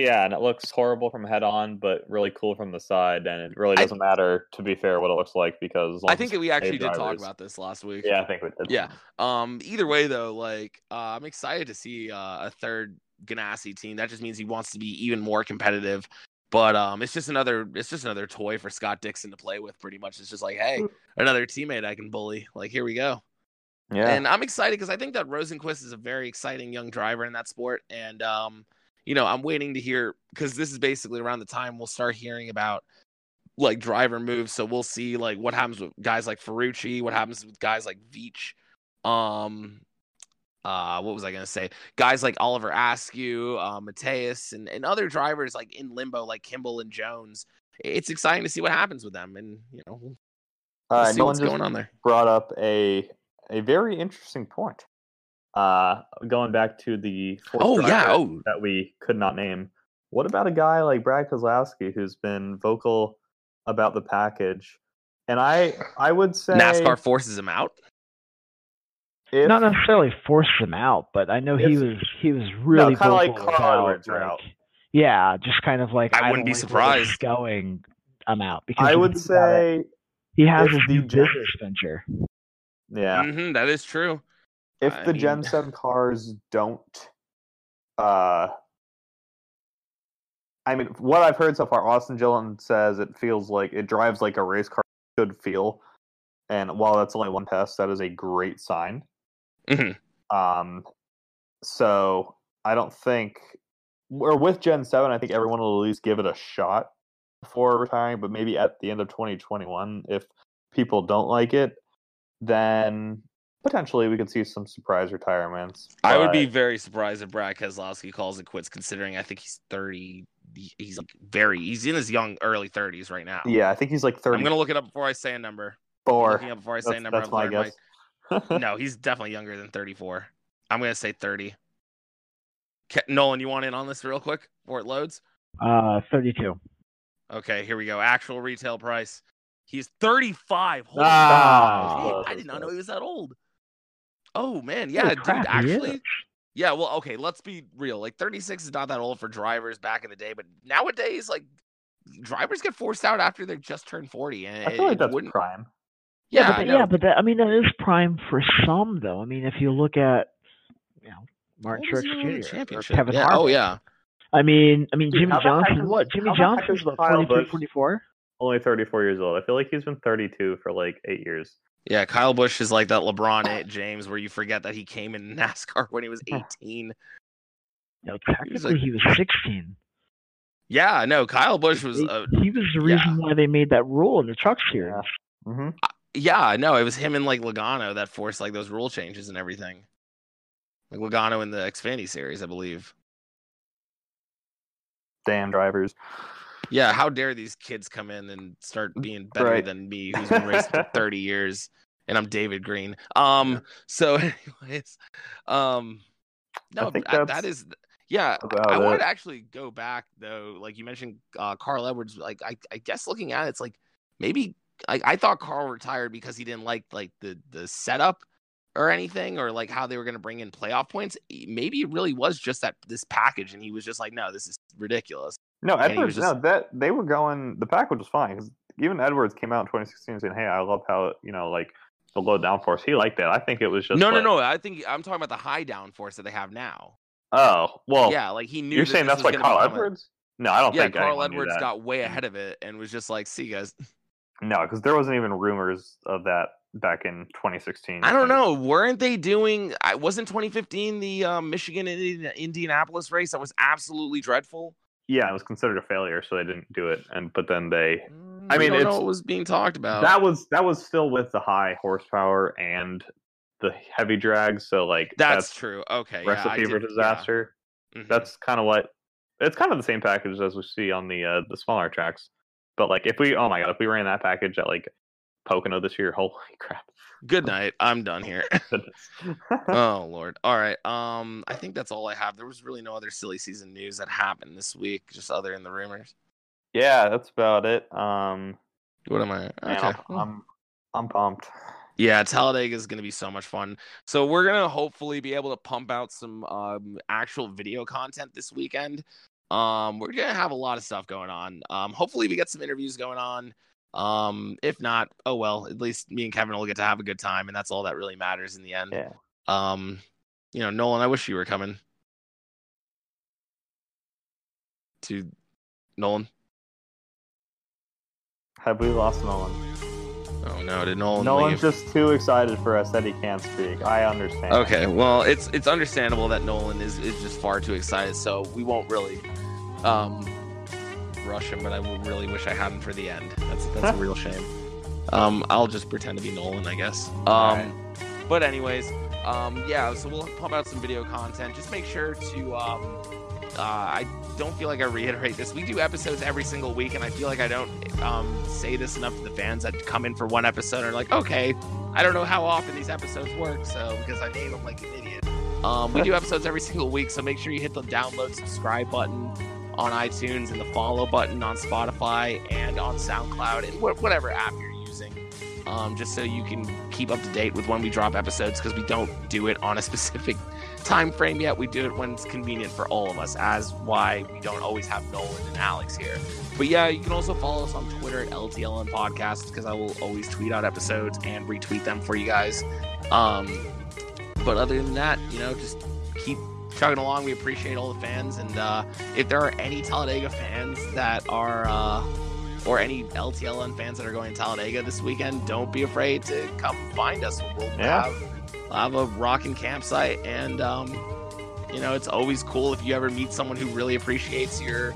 Yeah, and it looks horrible from head on, but really cool from the side. And it really doesn't matter, to be fair, what it looks like because I think we actually did talk about this last week. Yeah, I think we did. Yeah. Um. Either way, though, like uh, I'm excited to see uh, a third Ganassi team. That just means he wants to be even more competitive. But um, it's just another it's just another toy for Scott Dixon to play with. Pretty much, it's just like, hey, another teammate I can bully. Like, here we go. yeah. And I'm excited because I think that Rosenqvist is a very exciting young driver in that sport. And um, you know, I'm waiting to hear because this is basically around the time we'll start hearing about like driver moves. So we'll see like what happens with guys like Ferrucci, what happens with guys like Veach. Um uh what was I gonna say? Guys like Oliver Askew, uh Matheus, and, and other drivers like in limbo, like Kimball and Jones. It's exciting to see what happens with them and you know we'll Uh, see no what's one going on there. brought up a a very interesting point. Uh, going back to the Oh yeah, oh that we could not name. What about a guy like Brad Keselowski who's been vocal about the package? And I I would say NASCAR forces him out. if, Not necessarily force him out, but I know he was he was really kinda like about, like- out. Yeah, just kind of like I I, wouldn't be like where surprised. Going, I'm out because I would think it, say he has his the new business venture. yeah. hmm that is true. If I the mean- Gen 7 cars don't uh I mean what I've heard so far, Austin Dillon says it feels like it drives like a race car should feel. And while that's only one test, that is a great sign. Mhm. Um so I don't think or with Gen 7, I think everyone will at least give it a shot before retiring, but maybe at the end of 2021, if people don't like it, then potentially we could see some surprise retirements. I would be very surprised if Brad Keselowski calls it quits, considering I think he's thirty. He's like very. He's in his young early thirties right now. Yeah, I think he's like thirty. I'm gonna look it up before I say a number. I'm looking up before I say a number. that's I'm my learning guess. no, he's definitely younger than 34. I'm gonna say 30. Ke- Nolan, you want in on this real quick before it loads? Uh, 32. Okay, here we go. Actual retail price. He's 35. Holy Ah, shit, close, I did not know he was that old. Oh man, yeah, crap, dude. he Actually, is. yeah. Well, okay. Let's be real. Like 36 is not that old for drivers back in the day, but nowadays, like drivers get forced out after they just turned 40, and I feel like that's wouldn't. prime. Yeah, but I that- yeah, but that, I mean that is prime for some though. I mean, if you look at you know Martin How Truex he when he won the Jr. or championship? Kevin Yeah, oh, Harvick. Oh yeah. I mean, I mean Dude, Jimmie how Johnson. What Jimmie Johnson's Hector about Kyle 22, 24. Only 34 years old. I feel like he's been 32 for like eight years. Yeah, Kyle Busch is like that LeBron eh, James where you forget that he came in NASCAR when he was 18. No, was technically like- he was 16. Yeah, no, Kyle Busch was He, uh, he was the reason why they made that rule in the truck series. Mm-hmm. yeah, no, it was him and like Logano that forced like those rule changes and everything. Like Logano in the Xfinity series, I believe. Damn drivers. Yeah, how dare these kids come in and start being better Right. than me, who's been racing for 30 years, and I'm David Green. Um, so anyways, um, no, think that- that that's yeah. I wanted it. to actually go back though, like you mentioned, uh, Carl Edwards. Like I, I guess looking at it, it's like maybe like I thought Carl retired because he didn't like like the the setup or anything, or like how they were going to bring in playoff points. Maybe it really was just that this package, and he was just like, no, this is ridiculous. No, Edwards. just- No, that they were going. The package was fine because even Edwards came out in 2016 saying, "Hey, I love how you know like the low downforce." He liked that. I think it was just no, no, like- no. I think I'm talking about the high downforce that they have now. Oh well, yeah, like he knew. You're that saying that's like Carl Edwards? No, I don't yeah, think Carl Edwards got way ahead of it and was just like, "See, you guys." No, because there wasn't even rumors of that back in 2016. I don't know. Weren't they doing? I wasn't 2015 the um, Michigan Indianapolis race that was absolutely dreadful. Yeah, it was considered a failure, so they didn't do it. And but then they I mean, it's- what was being talked about. that was that was still with the high horsepower and the heavy drag. So like that's, true. Okay, yeah, recipe for did- yeah. disaster. Mhm. That's kind of what it's kind of the same package as we see on the uh, the smaller tracks. But like if we oh my god, if we ran that package at like Pocono this year, holy crap. Good night. I'm done here. Oh lord. All right. Um, I think that's all I have. There was really no other silly season news that happened this week, just other than the rumors. yeah, that's about it. Um What am I? Okay. I'm, I'm I'm pumped. Yeah, Talladega is going to be so much fun. So we're going to hopefully be able to pump out some um, actual video content this weekend. Um, we're gonna have a lot of stuff going on. Um, hopefully we get some interviews going on. Um, if not, oh well, at least me and Kevin will get to have a good time, and that's all that really matters in the end. Yeah. Um, you know, Nolan, I wish you were coming. To Nolan. Have we lost Nolan? Oh no, did Nolan Nolan's leave? just too excited for us that he can't speak. I understand. Okay, well, it's it's understandable that Nolan is, is just far too excited, so we won't really um, rush him. But I really wish I had him for the end. That's that's a real shame. Um, I'll just pretend to be Nolan, I guess. Um, Alright. but anyways, um, yeah. So we'll pump out some video content. Just make sure to. Um, uh, I don't feel like I reiterate this. We do episodes every single week, and I feel like I don't um, say this enough to the fans that come in for one episode and are like, okay, I don't know how often these episodes work, so because I name them like an idiot. Um, we do episodes every single week, so make sure you hit the download, subscribe button on iTunes and the follow button on Spotify and on SoundCloud and wh- whatever app you're using, um, just so you can keep up to date with when we drop episodes because we don't do it on a specific time frame yet. We do it when it's convenient for all of us, as why we don't always have Nolan and Alex here. But yeah, you can also follow us on Twitter at LTLN Podcast because I will always tweet out episodes and retweet them for you guys. Um, but other than that, you know, just keep chugging along. We appreciate all the fans, and uh, if there are any Talladega fans that are, uh, or any LTLN fans that are going to Talladega this weekend, don't be afraid to come find us. We'll Yeah. have, we'll have a rocking campsite, and um, you know, it's always cool if you ever meet someone who really appreciates your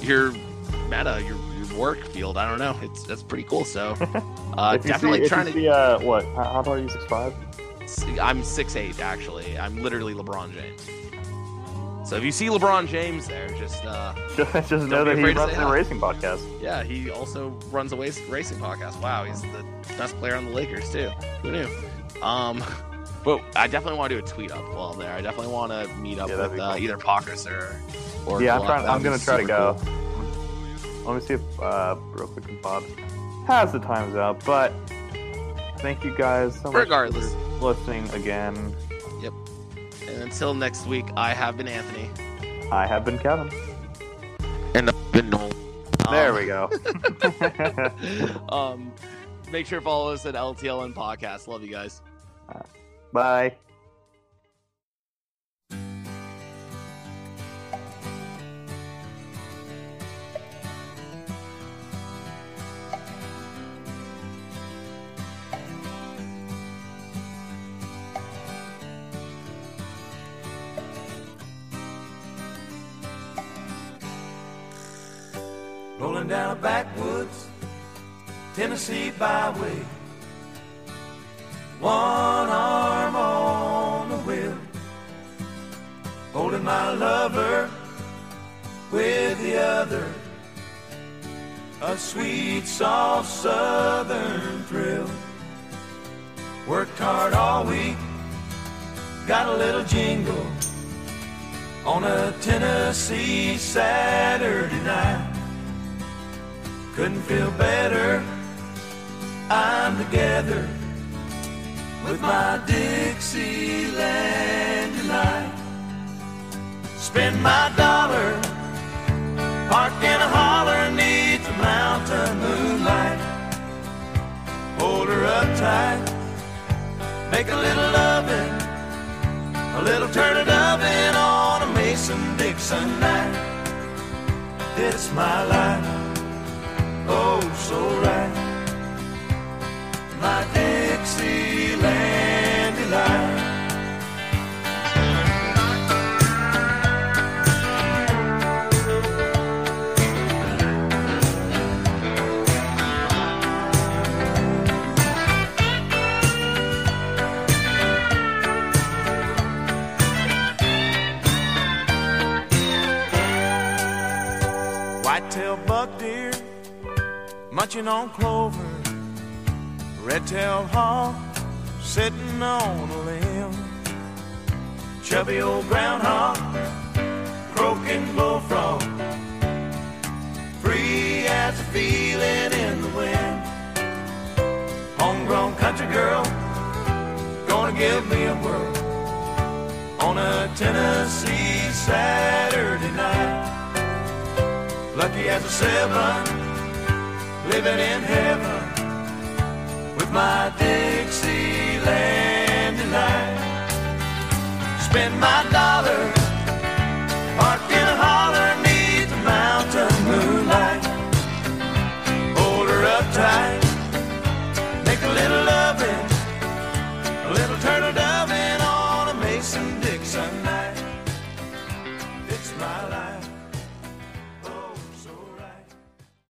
your meta, your, your work field. I don't know, it's that's pretty cool. So, uh, definitely see, trying to. see, uh, what? How, how tall are you? Six five. I'm six eight actually. I'm literally LeBron James. So if you see LeBron James there, just uh, Just, just know that he runs a racing podcast. yeah, he also runs a racing podcast. Wow, he's the best player on the Lakers too. Who knew? Um, but I definitely want to do a tweet up while I'm there. I definitely want to meet up Yeah, with uh, cool. either Pockrass or or yeah, I'm trying. I'm gonna try to go. cool. Let me see if uh, real quick if Bob has the times out. But thank you guys so much Regardless, for listening again. And until next week, I have been Anthony I have been Kevin. and I've been Noel. There Um, we go. um, make sure to follow us at LTLN Podcast. Love you guys. Bye. Rolling down a backwoods Tennessee byway. One arm on the wheel, holding my lover with the other. A sweet, soft southern thrill. Worked hard all week, got a little jingle on a Tennessee Saturday night. Couldn't feel better. I'm together with my Dixieland tonight. Spend my dollar, park in a holler neath the mountain moonlight. Hold her up tight, make a little loving, a little turtle oven on a Mason Dixon night. It's my life oh so right. Munching on clover. Red-tailed hawk sitting on a limb. Chubby old groundhog, croaking bullfrog. Free as a feeling in the wind. Homegrown country girl, gonna give me a whirl on a Tennessee Saturday night. lucky as a seven, living in heaven with my Dixieland delight. Spend my